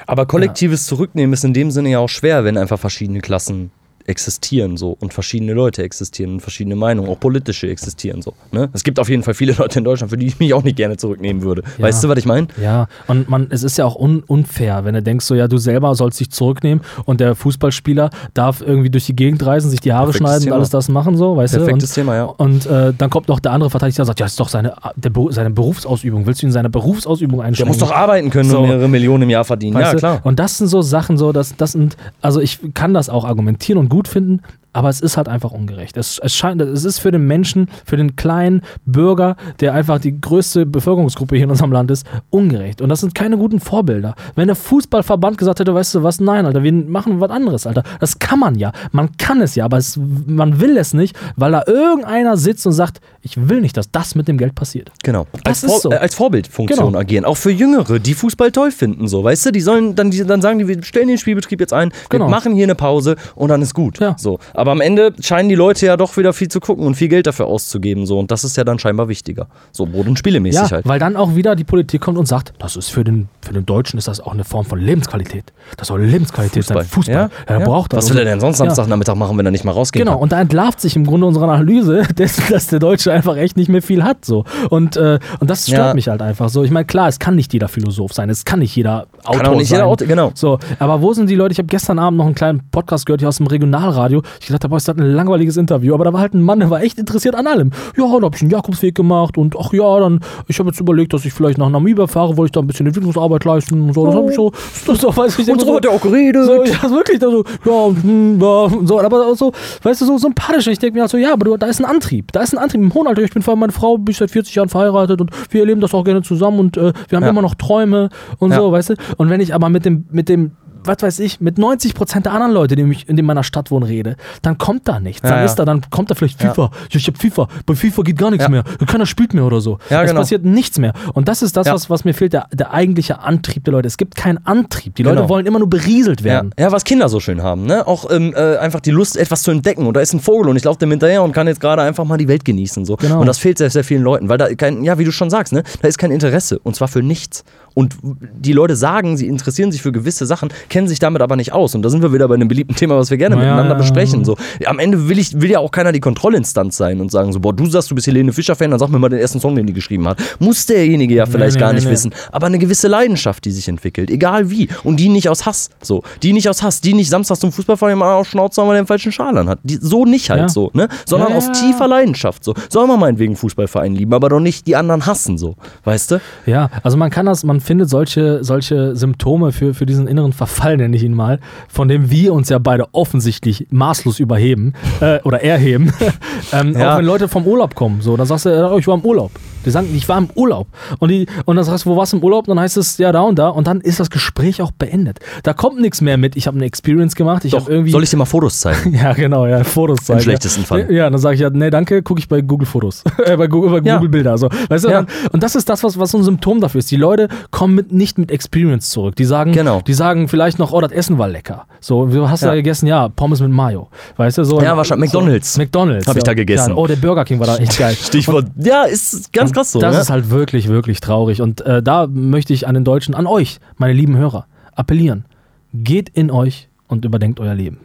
[SPEAKER 1] Aber kollektives Zurücknehmen ist in dem Sinne ja auch schwer, wenn einfach verschiedene Klassen existieren so und verschiedene Leute existieren und verschiedene Meinungen, auch politische existieren so. Ne? Es gibt auf jeden Fall viele Leute in Deutschland, für die ich mich auch nicht gerne zurücknehmen würde.
[SPEAKER 2] Ja.
[SPEAKER 1] Weißt du, was ich meine?
[SPEAKER 2] Ja, und man, es ist ja auch un, unfair, wenn du denkst, so ja, du selber sollst dich zurücknehmen und der Fußballspieler darf irgendwie durch die Gegend reisen, sich die Haare
[SPEAKER 1] Perfektes
[SPEAKER 2] schneiden
[SPEAKER 1] Thema.
[SPEAKER 2] und alles das machen, so, weißt
[SPEAKER 1] Perfektes
[SPEAKER 2] du?
[SPEAKER 1] Thema, ja.
[SPEAKER 2] Und, und äh, dann kommt noch der andere Verteidiger, der sagt, ja, das ist doch seine, der, seine Berufsausübung. Willst du ihn in seiner Berufsausübung
[SPEAKER 1] Der
[SPEAKER 2] einschränken?
[SPEAKER 1] muss doch arbeiten können
[SPEAKER 2] So.
[SPEAKER 1] und mehrere Millionen im Jahr verdienen.
[SPEAKER 2] Weißt
[SPEAKER 1] ja,
[SPEAKER 2] du?
[SPEAKER 1] klar.
[SPEAKER 2] Und das sind so Sachen, so, dass, das sind, also ich kann das auch argumentieren und gut finden, aber es ist halt einfach ungerecht. Es, es scheint, es ist für den Menschen, für den kleinen Bürger, der einfach die größte Bevölkerungsgruppe hier in unserem Land ist, ungerecht. Und das sind keine guten Vorbilder. Wenn der Fußballverband gesagt hätte, weißt du was, nein, Alter, wir machen was anderes, Alter. Das kann man ja. Man kann es ja, aber es, man will es nicht, weil da irgendeiner sitzt und sagt, ich will nicht, dass das mit dem Geld passiert.
[SPEAKER 1] Genau.
[SPEAKER 2] Das
[SPEAKER 1] als,
[SPEAKER 2] ist so.
[SPEAKER 1] äh, als Vorbildfunktion
[SPEAKER 2] Genau.
[SPEAKER 1] agieren. Auch für Jüngere, die Fußball toll finden, so, weißt du, die sollen dann, die, dann sagen die, wir stellen den Spielbetrieb jetzt ein,
[SPEAKER 2] Genau.
[SPEAKER 1] wir machen hier eine Pause und dann ist gut.
[SPEAKER 2] Ja.
[SPEAKER 1] So. Aber am Ende scheinen die Leute ja doch wieder viel zu gucken und viel Geld dafür auszugeben, so. Und das ist ja dann scheinbar wichtiger. So, Brot- und Spielemäßig
[SPEAKER 2] Ja,
[SPEAKER 1] halt.
[SPEAKER 2] weil dann auch wieder die Politik kommt und sagt, das ist für den, für den Deutschen ist das auch eine Form von Lebensqualität. Das soll Lebensqualität sein. Fußball. Ja, der braucht das.
[SPEAKER 1] Was will er denn sonst
[SPEAKER 2] Ja.
[SPEAKER 1] Samstagnachmittag machen, wenn er nicht mal rausgehen
[SPEAKER 2] Genau,
[SPEAKER 1] kann?
[SPEAKER 2] und da entlarvt sich im Grunde unsere Analyse, dass der Deutsche einfach echt nicht mehr viel hat. So. Und, äh, und das stört
[SPEAKER 1] Ja.
[SPEAKER 2] mich halt einfach so. Ich meine, klar, es kann nicht jeder Philosoph sein, es kann nicht jeder Autor
[SPEAKER 1] auch nicht
[SPEAKER 2] sein.
[SPEAKER 1] jeder Autor, genau.
[SPEAKER 2] So, aber wo sind die Leute? Ich habe gestern Abend noch einen kleinen Podcast gehört hier aus dem Regionalradio. Ich dachte, boah, ist das ein langweiliges Interview, aber da war halt ein Mann, der war echt interessiert an allem. Ja, da habe ich einen Jakobsweg gemacht und ach ja, dann, ich habe jetzt überlegt, dass ich vielleicht nach Namibia fahre, wollte ich da ein bisschen Entwicklungsarbeit leisten und so. Das habe ich so, das so, weiß ich,
[SPEAKER 1] Und so hat er auch geredet.
[SPEAKER 2] so, ja, wirklich, da so, ja, hm, ja, so, aber so, weißt du, so sympathisch. Ich denke mir halt so, ja, aber du, da ist ein Antrieb. Da ist ein Antrieb im hohen Alter. Ich bin vor allem meine Frau, bin seit 40 Jahren verheiratet und wir erleben das auch gerne zusammen und äh, wir haben
[SPEAKER 1] Ja.
[SPEAKER 2] immer noch Träume und
[SPEAKER 1] Ja.
[SPEAKER 2] so, weißt du. Und wenn ich aber mit dem, mit dem, was weiß ich, mit 90 Prozent der anderen Leute, die mich in meiner Stadt wohnen, rede, dann kommt da nichts.
[SPEAKER 1] Ja,
[SPEAKER 2] dann
[SPEAKER 1] ja.
[SPEAKER 2] ist da, dann kommt da vielleicht. FIFA. Ja. Ich hab FIFA. Bei FIFA geht gar nichts mehr. Keiner spielt mehr oder so. Es
[SPEAKER 1] genau.
[SPEAKER 2] passiert nichts mehr. Und das ist das, was, was mir fehlt, der, der eigentliche Antrieb der Leute. Es gibt keinen Antrieb. Die
[SPEAKER 1] Genau.
[SPEAKER 2] Leute wollen immer nur berieselt werden.
[SPEAKER 1] ja, was Kinder so schön haben, ne? Auch ähm, äh, einfach die Lust, etwas zu entdecken. Und da ist ein Vogel und ich laufe dem hinterher und kann jetzt gerade einfach mal die Welt genießen. So.
[SPEAKER 2] Genau.
[SPEAKER 1] Und das fehlt sehr, sehr vielen Leuten, weil da kein, ja, wie du schon sagst, ne? Da ist kein Interesse. Und zwar für nichts. Und die Leute sagen, sie interessieren sich für gewisse Sachen, kennen sich damit aber nicht aus. Und da sind wir wieder bei einem beliebten Thema, was wir gerne
[SPEAKER 2] Ja,
[SPEAKER 1] miteinander besprechen. So, am Ende will, ich, will ja auch keiner die Kontrollinstanz sein und sagen so, boah, du sagst, du bist Helene Fischer-Fan, dann sag mir mal den ersten Song, den die geschrieben hat. Muss derjenige ja vielleicht
[SPEAKER 2] nee,
[SPEAKER 1] gar
[SPEAKER 2] nee,
[SPEAKER 1] nicht
[SPEAKER 2] nee.
[SPEAKER 1] wissen. Aber eine gewisse Leidenschaft, die sich entwickelt, egal wie. Und die nicht aus Hass. So, die nicht aus Hass, die nicht samstags zum Fußballverein mal auf Schnauze, weil er den falschen Schal an hat. Die, so nicht halt
[SPEAKER 2] Ja.
[SPEAKER 1] so, ne? Sondern
[SPEAKER 2] Ja,
[SPEAKER 1] aus tiefer Leidenschaft. So. Soll man meinetwegen Fußballverein lieben, aber doch nicht die anderen hassen, so. Weißt du?
[SPEAKER 2] Ja, also man kann das, man findet solche, solche Symptome für, für diesen inneren Verfall, nenne ich ihn mal, von dem wir uns ja beide offensichtlich maßlos überheben äh, oder erheben. ähm,
[SPEAKER 1] Ja.
[SPEAKER 2] Auch wenn Leute vom Urlaub kommen, so, dann sagst du, oh, ich war im Urlaub. Die sagen, ich war im Urlaub. Und, die, und dann sagst du, wo warst du im Urlaub? Dann heißt es, ja, da und da. Und dann ist das Gespräch auch beendet. Da kommt nichts mehr mit, ich habe eine Experience gemacht, ich
[SPEAKER 1] Doch,
[SPEAKER 2] habe irgendwie.
[SPEAKER 1] soll ich dir mal Fotos zeigen?
[SPEAKER 2] ja, genau, ja, Fotos zeigen.
[SPEAKER 1] schlechtesten Fall.
[SPEAKER 2] Ja, dann sage ich ja, nee, danke, gucke ich bei Google Fotos. äh, bei Google, bei
[SPEAKER 1] Ja.
[SPEAKER 2] Google Bilder. So. Weißt du,
[SPEAKER 1] Ja.
[SPEAKER 2] dann, und das ist das, was, was so ein Symptom dafür ist. Die Leute kommen mit, nicht mit Experience zurück. Die sagen,
[SPEAKER 1] Genau.
[SPEAKER 2] die sagen vielleicht noch, oh, das Essen war lecker. So, du hast
[SPEAKER 1] Ja.
[SPEAKER 2] da gegessen, ja, Pommes mit Mayo. Weißt du, so.
[SPEAKER 1] Ja, wahrscheinlich McDonald's.
[SPEAKER 2] So, McDonalds.
[SPEAKER 1] Hab ich
[SPEAKER 2] ja.
[SPEAKER 1] da gegessen.
[SPEAKER 2] Ja, oh, der Burger King war da echt geil.
[SPEAKER 1] Stichwort. Ja, ist ganz krass so.
[SPEAKER 2] Das
[SPEAKER 1] ne?
[SPEAKER 2] ist halt wirklich, wirklich traurig. Und äh, da möchte ich an den Deutschen, an euch, meine lieben Hörer, appellieren. Geht in euch und überdenkt euer Leben.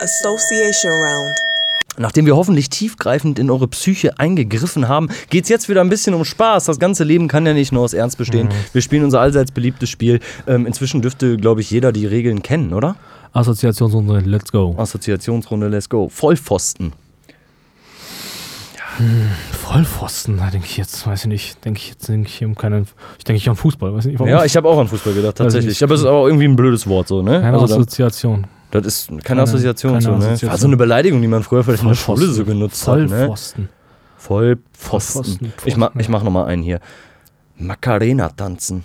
[SPEAKER 3] Association Round.
[SPEAKER 1] Nachdem wir hoffentlich tiefgreifend in eure Psyche eingegriffen haben, geht es jetzt wieder ein bisschen um Spaß. Das ganze Leben kann ja nicht nur aus Ernst bestehen.
[SPEAKER 2] Mhm.
[SPEAKER 1] Wir spielen unser allseits beliebtes Spiel. Ähm, inzwischen dürfte, glaube ich, jeder die Regeln kennen, oder?
[SPEAKER 2] Assoziationsrunde, let's go.
[SPEAKER 1] Assoziationsrunde, let's go. Vollpfosten.
[SPEAKER 2] Vollpfosten, da denke ich jetzt, weiß ich nicht, denke ich jetzt denke ich um keinen, ich denke ich an Fußball, weiß nicht warum.
[SPEAKER 1] Ja, ich habe auch an Fußball gedacht, tatsächlich.
[SPEAKER 2] ich.
[SPEAKER 1] Aber es ist auch irgendwie ein blödes Wort so, ne?
[SPEAKER 2] keine
[SPEAKER 1] Also
[SPEAKER 2] Assoziation.
[SPEAKER 1] das ist keine,
[SPEAKER 2] Keine-
[SPEAKER 1] Assoziation
[SPEAKER 2] keine
[SPEAKER 1] so, ne?
[SPEAKER 2] Assoziation.
[SPEAKER 1] War so eine Beleidigung, die man früher vielleicht in der Schule so genutzt hat, ne?
[SPEAKER 2] Vollpfosten.
[SPEAKER 1] Vollpfosten.
[SPEAKER 2] Vollpfosten,
[SPEAKER 1] Ich mach, ich mach nochmal einen hier. Macarena tanzen.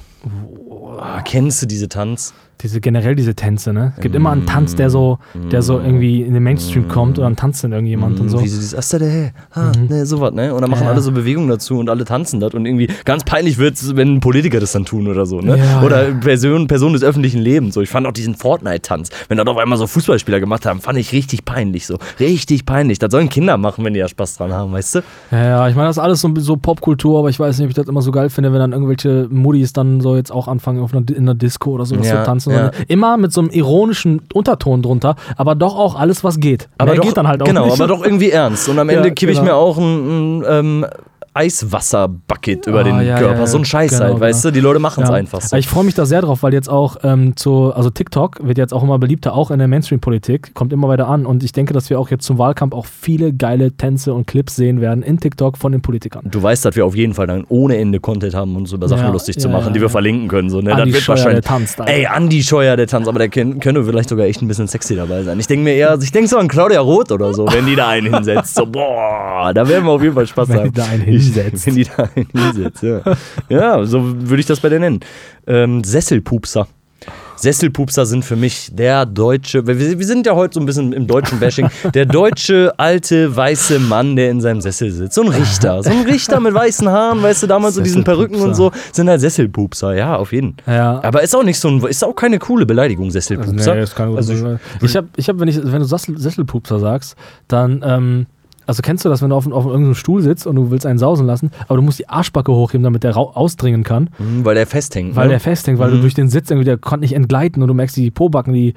[SPEAKER 1] Ah, kennst du diese Tanz?
[SPEAKER 2] Diese generell diese Tänze, ne? Es gibt immer einen Tanz, der so, der so irgendwie in den Mainstream kommt und dann tanzt dann irgendjemand und so.
[SPEAKER 1] Wie so dieses Astade, ha, ne, sowas, ne? Und dann machen
[SPEAKER 2] Ja.
[SPEAKER 1] alle so Bewegungen dazu und alle tanzen das und irgendwie ganz peinlich wird es, wenn Politiker das dann tun oder so, ne?
[SPEAKER 2] Ja,
[SPEAKER 1] oder
[SPEAKER 2] ja.
[SPEAKER 1] Person, Personen des öffentlichen Lebens. So, ich fand auch diesen Fortnite-Tanz, wenn das auf einmal so Fußballspieler gemacht haben, fand ich richtig peinlich so. Richtig peinlich. Das sollen Kinder machen, wenn die ja Spaß dran haben, weißt du?
[SPEAKER 2] Ja, ja, ich meine, das ist alles so, so Popkultur, aber ich weiß nicht, ob ich das immer so geil finde, wenn dann irgendwelche Muddis dann so jetzt auch anfangen auf einer, in einer Disco oder so das
[SPEAKER 1] Ja,
[SPEAKER 2] zu tanzen.
[SPEAKER 1] Ja.
[SPEAKER 2] Immer mit so einem ironischen Unterton drunter, aber doch auch alles, was geht.
[SPEAKER 1] Aber
[SPEAKER 2] Mehr
[SPEAKER 1] doch,
[SPEAKER 2] geht dann halt auch
[SPEAKER 1] genau,
[SPEAKER 2] nicht.
[SPEAKER 1] aber doch irgendwie ernst. Und am
[SPEAKER 2] Ja,
[SPEAKER 1] Ende kippe ich
[SPEAKER 2] genau.
[SPEAKER 1] mir auch ein, ein ähm, Eiswasserbucket über
[SPEAKER 2] Ah,
[SPEAKER 1] den
[SPEAKER 2] ja,
[SPEAKER 1] Körper.
[SPEAKER 2] ja,
[SPEAKER 1] so ein Scheiß
[SPEAKER 2] genau,
[SPEAKER 1] halt, weißt
[SPEAKER 2] genau.
[SPEAKER 1] du? Die Leute machen es einfach so.
[SPEAKER 2] Ich freue mich da sehr drauf, weil jetzt auch ähm, zu, also TikTok wird jetzt auch immer beliebter, auch in der Mainstream-Politik, kommt immer weiter an und ich denke, dass wir auch jetzt zum Wahlkampf auch viele geile Tänze und Clips sehen werden in TikTok von den Politikern.
[SPEAKER 1] Du weißt, dass wir auf jeden Fall dann ohne Ende Content haben, um uns über Sachen lustig zu machen, die wir verlinken können. So, ne?
[SPEAKER 2] Andi
[SPEAKER 1] das wird
[SPEAKER 2] Scheuer,
[SPEAKER 1] wahrscheinlich.
[SPEAKER 2] der tanzt, Alter.
[SPEAKER 1] Ey, Andi Scheuer, der tanzt, aber der könnte vielleicht sogar echt ein bisschen sexy dabei sein. Ich denke mir eher, ich denke so an Claudia Roth oder so, wenn die da einen hinsetzt. So, boah, da werden wir auf jeden Fall Spaß haben. Ich-
[SPEAKER 2] hinsetzt.
[SPEAKER 1] Wenn die da hinsetzt, ja. Ja, so würde ich das bei der nennen. Ähm, Sesselpupser. Sesselpupser sind für mich der deutsche, wir, wir sind ja heute so ein bisschen im deutschen Bashing, der deutsche alte weiße Mann, der in seinem Sessel sitzt. So ein Richter. So ein Richter mit weißen Haaren, weißt du, damals so diesen Perücken und so, sind halt Sesselpupser, ja, auf jeden.
[SPEAKER 2] Ja.
[SPEAKER 1] Aber ist auch nicht so ein, ist auch keine coole Beleidigung, Sesselpupser.
[SPEAKER 2] Nee, ist keine gute
[SPEAKER 1] Also ich-
[SPEAKER 2] ich habe, ich hab, wenn, ich, wenn du Sessel, Sesselpupser sagst, dann, ähm, also kennst du das, wenn du auf, auf irgendeinem Stuhl sitzt und du willst einen sausen lassen, aber du musst die Arschbacke hochheben, damit der ausdringen kann,
[SPEAKER 1] Mhm, Weil der festhängt.
[SPEAKER 2] weil
[SPEAKER 1] ne?
[SPEAKER 2] der festhängt, weil du durch den Sitz irgendwie, der konnte nicht entgleiten und du merkst, die Pobacken, die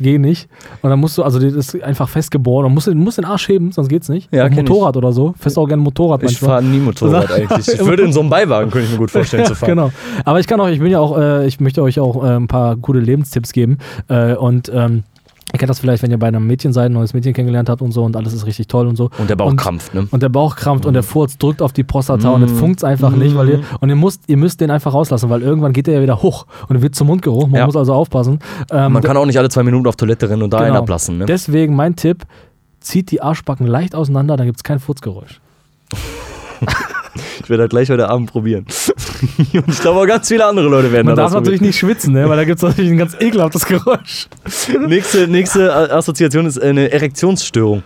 [SPEAKER 2] gehen nicht. Und dann musst du, also das ist einfach festgeboren und musst, du musst den Arsch heben, sonst geht's nicht.
[SPEAKER 1] Ja, kenn ich.
[SPEAKER 2] Motorrad oder so. Fährst auch gerne Motorrad
[SPEAKER 1] Ich
[SPEAKER 2] manchmal.
[SPEAKER 1] fahre nie Motorrad eigentlich. Ich würde in so einem Beiwagen, könnte ich mir gut vorstellen, zu fahren.
[SPEAKER 2] Genau. Aber ich kann auch, ich bin ja auch, äh, ich möchte euch auch äh, ein paar gute Lebenstipps geben. Äh, und ähm, ihr kennt das vielleicht, wenn ihr bei einem Mädchen seid, ein neues Mädchen kennengelernt habt und so und alles ist richtig toll und so.
[SPEAKER 1] Und der Bauch krampft, ne?
[SPEAKER 2] Und der Bauch krampft
[SPEAKER 1] Mhm.
[SPEAKER 2] und der Furz drückt auf die Prostata und es funkt einfach nicht, weil ihr, und ihr müsst, ihr müsst den einfach rauslassen, weil irgendwann geht der ja wieder hoch und wird zum Mundgeruch. Man
[SPEAKER 1] Ja.
[SPEAKER 2] muss also aufpassen. Ähm,
[SPEAKER 1] Man kann auch nicht alle zwei Minuten auf Toilette rennen und da einen
[SPEAKER 2] genau.
[SPEAKER 1] ablassen, ne?
[SPEAKER 2] Deswegen mein Tipp, zieht die Arschbacken leicht auseinander, dann gibt es kein Furzgeräusch.
[SPEAKER 1] Ich werde das gleich heute Abend probieren. und ich glaube auch ganz viele andere Leute werden
[SPEAKER 2] Man darf natürlich nicht schwitzen, ne? weil da gibt es natürlich ein ganz ekelhaftes Geräusch.
[SPEAKER 1] Nächste, nächste Assoziation ist eine Erektionsstörung.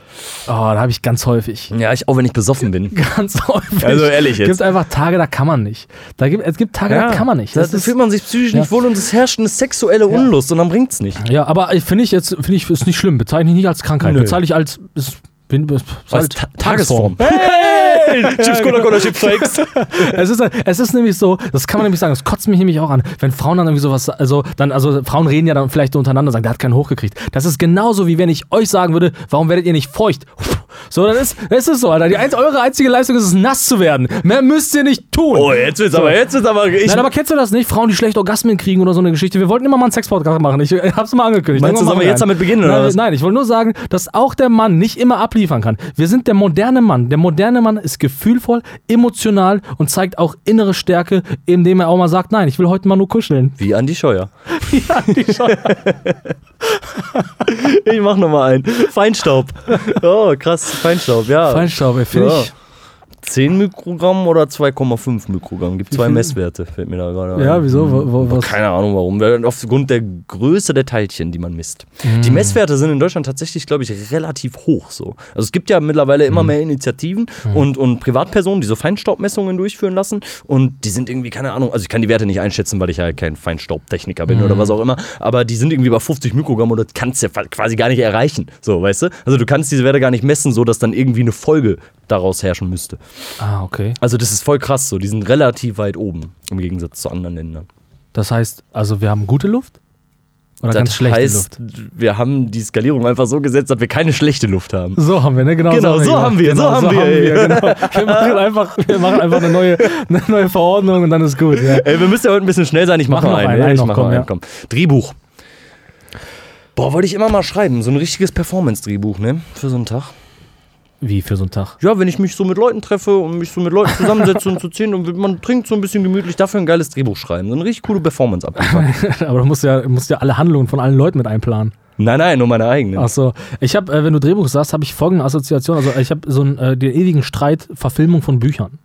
[SPEAKER 2] Oh, da habe ich ganz häufig.
[SPEAKER 1] Ja, ich auch wenn ich besoffen bin.
[SPEAKER 2] Ganz häufig.
[SPEAKER 1] Also ehrlich jetzt.
[SPEAKER 2] Es gibt einfach Tage, da kann man nicht. Da gibt, es gibt Tage, da kann man nicht.
[SPEAKER 1] Da
[SPEAKER 2] Das ist,
[SPEAKER 1] fühlt man sich psychisch
[SPEAKER 2] Ja.
[SPEAKER 1] nicht wohl und es herrscht eine sexuelle Unlust und dann bringt's nicht.
[SPEAKER 2] ja, aber finde ich jetzt, finde ich, ist nicht schlimm. Bezeichne ich nicht als Krankheit.
[SPEAKER 1] Nö.
[SPEAKER 2] Bezeichne ich als, ist, bin, ist,
[SPEAKER 1] Als
[SPEAKER 2] halt
[SPEAKER 1] Ta Tagesform.
[SPEAKER 2] Hey!
[SPEAKER 1] Geil! Chips Cola Cola Chips Fakes.
[SPEAKER 2] es, ist, es ist nämlich so, das kann man nämlich sagen, das kotzt mich nämlich auch an, wenn Frauen dann irgendwie sowas, also dann, also Frauen reden ja dann vielleicht so untereinander und sagen, der hat keinen hochgekriegt. Das ist genauso wie wenn ich euch sagen würde, warum werdet ihr nicht feucht? So, dann ist, es ist so, Alter. Die, eure einzige Leistung ist es, nass zu werden. Mehr müsst ihr nicht tun.
[SPEAKER 1] Oh, jetzt wird's aber, jetzt wird's aber. Ich,
[SPEAKER 2] Nein, aber kennst du das nicht? Frauen, die schlecht Orgasmen kriegen oder so eine Geschichte. Wir wollten immer mal einen Sexpodcast machen. Ich hab's mal angekündigt.
[SPEAKER 1] Meinst du, sollen wir jetzt damit beginnen, oder
[SPEAKER 2] Nein,
[SPEAKER 1] was?
[SPEAKER 2] nein, ich wollte nur sagen, dass auch der Mann nicht immer abliefern kann. Wir sind der moderne Mann. Der moderne Mann ist gefühlvoll, emotional und zeigt auch innere Stärke, indem er auch mal sagt, nein, ich will heute mal nur kuscheln.
[SPEAKER 1] Wie Andi Scheuer.
[SPEAKER 2] Ja, die Scheu-
[SPEAKER 1] Ich mach nochmal einen. Feinstaub. Oh, krass, Feinstaub, ja.
[SPEAKER 2] Feinstaub, ey, finde
[SPEAKER 1] Ja.
[SPEAKER 2] ich.
[SPEAKER 1] 10 Mikrogramm oder 2,5 Mikrogramm? Gibt zwei? Messwerte, fällt mir da gerade ein.
[SPEAKER 2] Ja, wieso? Wo, wo?
[SPEAKER 1] Keine Ahnung warum. Aufgrund der Größe der Teilchen, die man misst.
[SPEAKER 2] Mhm.
[SPEAKER 1] Die Messwerte sind in Deutschland tatsächlich, glaube ich, relativ hoch so. Also es gibt ja mittlerweile immer
[SPEAKER 2] Mhm.
[SPEAKER 1] mehr Initiativen und, und Privatpersonen, die so Feinstaubmessungen durchführen lassen. Und die sind irgendwie, keine Ahnung, also ich kann die Werte nicht einschätzen, weil ich ja kein Feinstaubtechniker bin
[SPEAKER 2] Mhm.
[SPEAKER 1] oder was auch immer. Aber die sind irgendwie bei 50 Mikrogramm und das kannst du ja quasi gar nicht erreichen. So, weißt du? Also du kannst diese Werte gar nicht messen, so dass dann irgendwie eine Folge daraus herrschen müsste.
[SPEAKER 2] Ah, okay.
[SPEAKER 1] Also das ist voll krass so. Die sind relativ weit oben im Gegensatz zu anderen Ländern.
[SPEAKER 2] Das heißt, also wir haben gute Luft? Oder
[SPEAKER 1] Das
[SPEAKER 2] ganz schlechte
[SPEAKER 1] heißt,
[SPEAKER 2] Luft?
[SPEAKER 1] wir haben die Skalierung einfach so gesetzt, dass wir keine schlechte Luft haben.
[SPEAKER 2] So haben wir, ne? Genau,
[SPEAKER 1] Genau, so
[SPEAKER 2] gemacht.
[SPEAKER 1] haben wir, so haben wir.
[SPEAKER 2] genau. wir, machen einfach, wir machen einfach eine neue, eine neue Verordnung und dann ist gut. Ja.
[SPEAKER 1] Ey, wir müssen ja heute ein bisschen schnell sein. Ich mache
[SPEAKER 2] Mach
[SPEAKER 1] noch einen.
[SPEAKER 2] einen, einen
[SPEAKER 1] ich
[SPEAKER 2] noch,
[SPEAKER 1] mach
[SPEAKER 2] komm,
[SPEAKER 1] noch einen,
[SPEAKER 2] ja.
[SPEAKER 1] komm. Drehbuch. Boah, wollte ich immer mal schreiben. So ein richtiges Performance-Drehbuch, ne? Für so einen Tag.
[SPEAKER 2] Wie für so einen Tag?
[SPEAKER 1] Ja, wenn ich mich so mit Leuten treffe und mich so mit Leuten zusammensetze und zu zehn und man trinkt so ein bisschen gemütlich, dafür ein geiles Drehbuch schreiben. So eine richtig coole Performance abliefern.
[SPEAKER 2] Aber du musst ja, musst ja alle Handlungen von allen Leuten mit einplanen.
[SPEAKER 1] nein, nein, nur meine eigenen.
[SPEAKER 2] Achso. Ich habe, äh, wenn du Drehbuch sagst, habe ich folgende Assoziation. Also ich habe so einen, äh, den ewigen Streit Verfilmung von Büchern.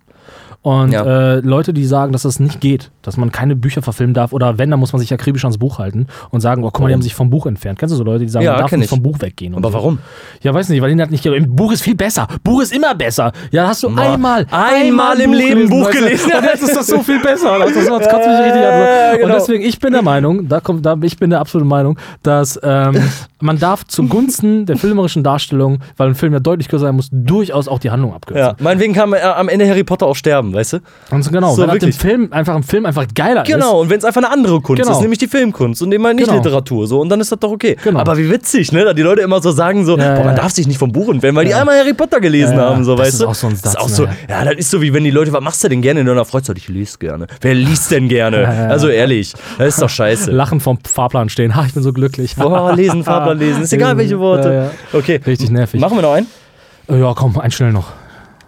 [SPEAKER 2] Und
[SPEAKER 1] Ja.
[SPEAKER 2] äh, Leute, die sagen, dass das nicht geht, dass man keine Bücher verfilmen darf oder wenn, dann muss man sich akribisch ans Buch halten und sagen, oh, guck mal, die haben sich vom Buch entfernt. Kennst du so Leute, die sagen,
[SPEAKER 1] Ja,
[SPEAKER 2] man darf nicht
[SPEAKER 1] ich.
[SPEAKER 2] vom Buch weggehen? und
[SPEAKER 1] Aber
[SPEAKER 2] so.
[SPEAKER 1] warum?
[SPEAKER 2] Ja, weiß nicht, weil ihnen hat nicht Im Buch ist viel besser. Buch ist immer besser. Ja, hast du
[SPEAKER 1] Ma-
[SPEAKER 2] einmal,
[SPEAKER 1] einmal im Leben Buch
[SPEAKER 2] du?
[SPEAKER 1] gelesen.
[SPEAKER 2] Und jetzt ist das so viel besser. Das, das, das kotzt mich richtig an.
[SPEAKER 1] Ja, genau.
[SPEAKER 2] Und deswegen, ich bin der Meinung, da kommt, da, ich bin der absoluten Meinung, dass ähm, man darf zugunsten der filmerischen Darstellung, weil ein Film ja deutlich kürzer sein muss, durchaus auch die Handlung abkürzen.
[SPEAKER 1] Ja, meinetwegen kann äh, am Ende Harry Potter auch sterben, weißt du?
[SPEAKER 2] Und so genau,
[SPEAKER 1] So,
[SPEAKER 2] wenn halt im
[SPEAKER 1] wirklich.
[SPEAKER 2] Film einfach ein Film einfach geiler ist.
[SPEAKER 1] Genau, und wenn es einfach eine andere Kunst
[SPEAKER 2] Genau.
[SPEAKER 1] ist, nämlich die Filmkunst und eben halt nicht
[SPEAKER 2] Genau.
[SPEAKER 1] Literatur, so, und dann ist das doch okay.
[SPEAKER 2] Genau.
[SPEAKER 1] Aber wie witzig, ne, da die Leute immer so sagen, so,
[SPEAKER 2] Ja,
[SPEAKER 1] boah, man
[SPEAKER 2] ja.
[SPEAKER 1] darf sich nicht vom Buch entfernen, weil die einmal Harry Potter gelesen haben, so,
[SPEAKER 2] Das
[SPEAKER 1] weißt
[SPEAKER 2] ist
[SPEAKER 1] du?
[SPEAKER 2] auch so ein
[SPEAKER 1] das ist
[SPEAKER 2] Satz,
[SPEAKER 1] auch so, ja, das ist so wie wenn die Leute, was machst du denn gerne in deiner Freizeit? Ich lese gerne. Wer liest denn gerne? Also ehrlich, das ist doch scheiße.
[SPEAKER 2] Lachen vom Fahrplan stehen. Ha, ich bin so glücklich.
[SPEAKER 1] Boah, lesen, Fahrplan lesen, ist egal welche Worte. Okay.
[SPEAKER 2] Richtig nervig.
[SPEAKER 1] Machen wir noch einen?
[SPEAKER 2] Ja, komm, ein schnell noch.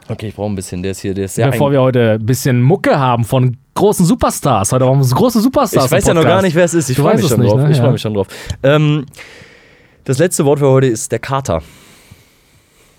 [SPEAKER 1] Okay, ich brauche ein bisschen, der ist hier, der ist sehr
[SPEAKER 2] Bevor wir heute ein bisschen Mucke haben von großen Superstars. Heute haben wir große Superstars.
[SPEAKER 1] Ich weiß ja noch gar nicht, wer es ist. Ich freue mich
[SPEAKER 2] es
[SPEAKER 1] schon
[SPEAKER 2] nicht, ne?
[SPEAKER 1] Ich
[SPEAKER 2] Ja.
[SPEAKER 1] freue mich schon drauf. Ähm, das letzte Wort für heute ist der Kater.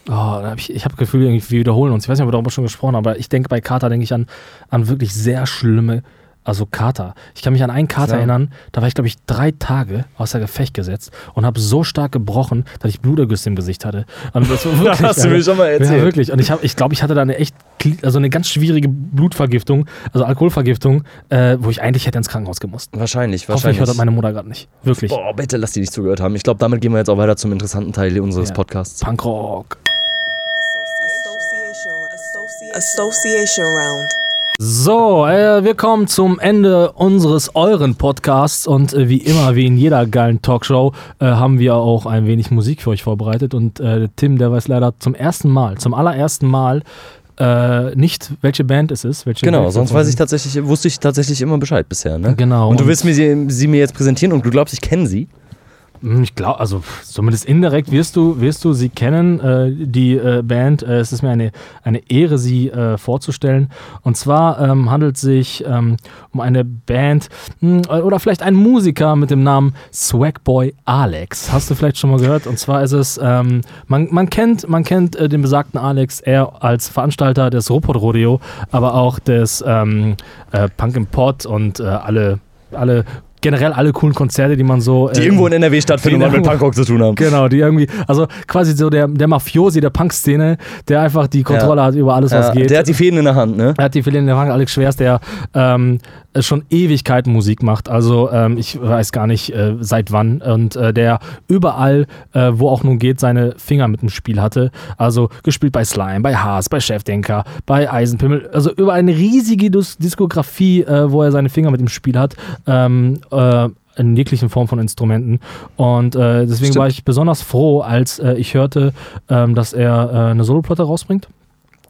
[SPEAKER 2] Oh, hab ich ich habe das Gefühl, irgendwie, wir wiederholen uns. Ich weiß nicht, ob wir darüber schon gesprochen haben, aber ich denke bei Kater, denke ich an, an wirklich sehr schlimme, also Kater. Ich kann mich an einen Kater
[SPEAKER 1] Ja.
[SPEAKER 2] erinnern, da war ich, glaube ich, drei Tage außer Gefecht gesetzt und habe so stark gebrochen, dass ich Blutergüsse im Gesicht hatte. Und das war wirklich,
[SPEAKER 1] hast du mir schon mal
[SPEAKER 2] Ja,
[SPEAKER 1] erzählt.
[SPEAKER 2] wirklich. Und ich glaube, ich, glaub, ich hatte da eine echt, also eine ganz schwierige Blutvergiftung, also Alkoholvergiftung, äh, wo ich eigentlich hätte ins Krankenhaus gemusst.
[SPEAKER 1] Wahrscheinlich,
[SPEAKER 2] Hoffentlich
[SPEAKER 1] wahrscheinlich.
[SPEAKER 2] hört das meine Mutter gerade nicht. Wirklich.
[SPEAKER 1] Boah, bitte lass die nicht zugehört haben. Ich glaube, damit gehen wir jetzt auch weiter zum interessanten Teil unseres
[SPEAKER 2] Ja.
[SPEAKER 1] Podcasts.
[SPEAKER 2] Punkrock.
[SPEAKER 3] Association round.
[SPEAKER 2] So, äh, wir kommen zum Ende unseres euren Podcasts und äh, wie immer, wie in jeder geilen Talkshow, äh, haben wir auch ein wenig Musik für euch vorbereitet und äh, Tim, der weiß leider zum ersten Mal, zum allerersten Mal äh, nicht, welche Band es ist. Welche
[SPEAKER 1] Genau,
[SPEAKER 2] Band
[SPEAKER 1] sonst weiß ich tatsächlich, wusste ich tatsächlich immer Bescheid bisher, ne?
[SPEAKER 2] Genau.
[SPEAKER 1] Und du willst mir sie, sie mir jetzt präsentieren und du glaubst, ich kenne sie?
[SPEAKER 2] Hm, Ich glaube, also zumindest indirekt wirst du, wirst du sie kennen, äh, die äh, Band. Äh, es ist mir eine, eine Ehre, sie äh, vorzustellen. Und zwar ähm, handelt es sich ähm, um eine Band mh, oder vielleicht ein Musiker mit dem Namen Swagboy Alex. Hast du vielleicht schon mal gehört? Und zwar ist es, ähm, man, man kennt, man kennt äh, den besagten Alex eher als Veranstalter des Robot Rodeo, aber auch des ähm, äh, Punk Pot und äh, alle, alle generell alle coolen Konzerte, die man so.
[SPEAKER 1] Die
[SPEAKER 2] äh,
[SPEAKER 1] irgendwo in NRW stattfinden und was mit Punkrock zu tun haben.
[SPEAKER 2] Genau, die irgendwie, also quasi so der, der Mafiosi der Punk-Szene, der einfach die Kontrolle hat über alles, was
[SPEAKER 1] Ja,
[SPEAKER 2] geht.
[SPEAKER 1] der hat die Fäden in der Hand, ne?
[SPEAKER 2] Er hat die Fälle in der Hand, Alex Schwers, der ähm, schon Ewigkeiten Musik macht. Also ähm, ich weiß gar nicht äh, seit wann. Und äh, der überall, äh, wo auch nun geht, seine Finger mit dem Spiel hatte. Also gespielt bei Slime, bei Haas, bei Chefdenker, bei Eisenpimmel. Also über eine riesige Dis Diskografie, äh, wo er seine Finger mit dem Spiel hat. Ähm, äh, in jeglichen Form von Instrumenten. Und äh, deswegen
[SPEAKER 1] Stimmt.
[SPEAKER 2] war ich besonders froh, als äh, ich hörte, ähm, dass er äh, eine Soloplatte rausbringt.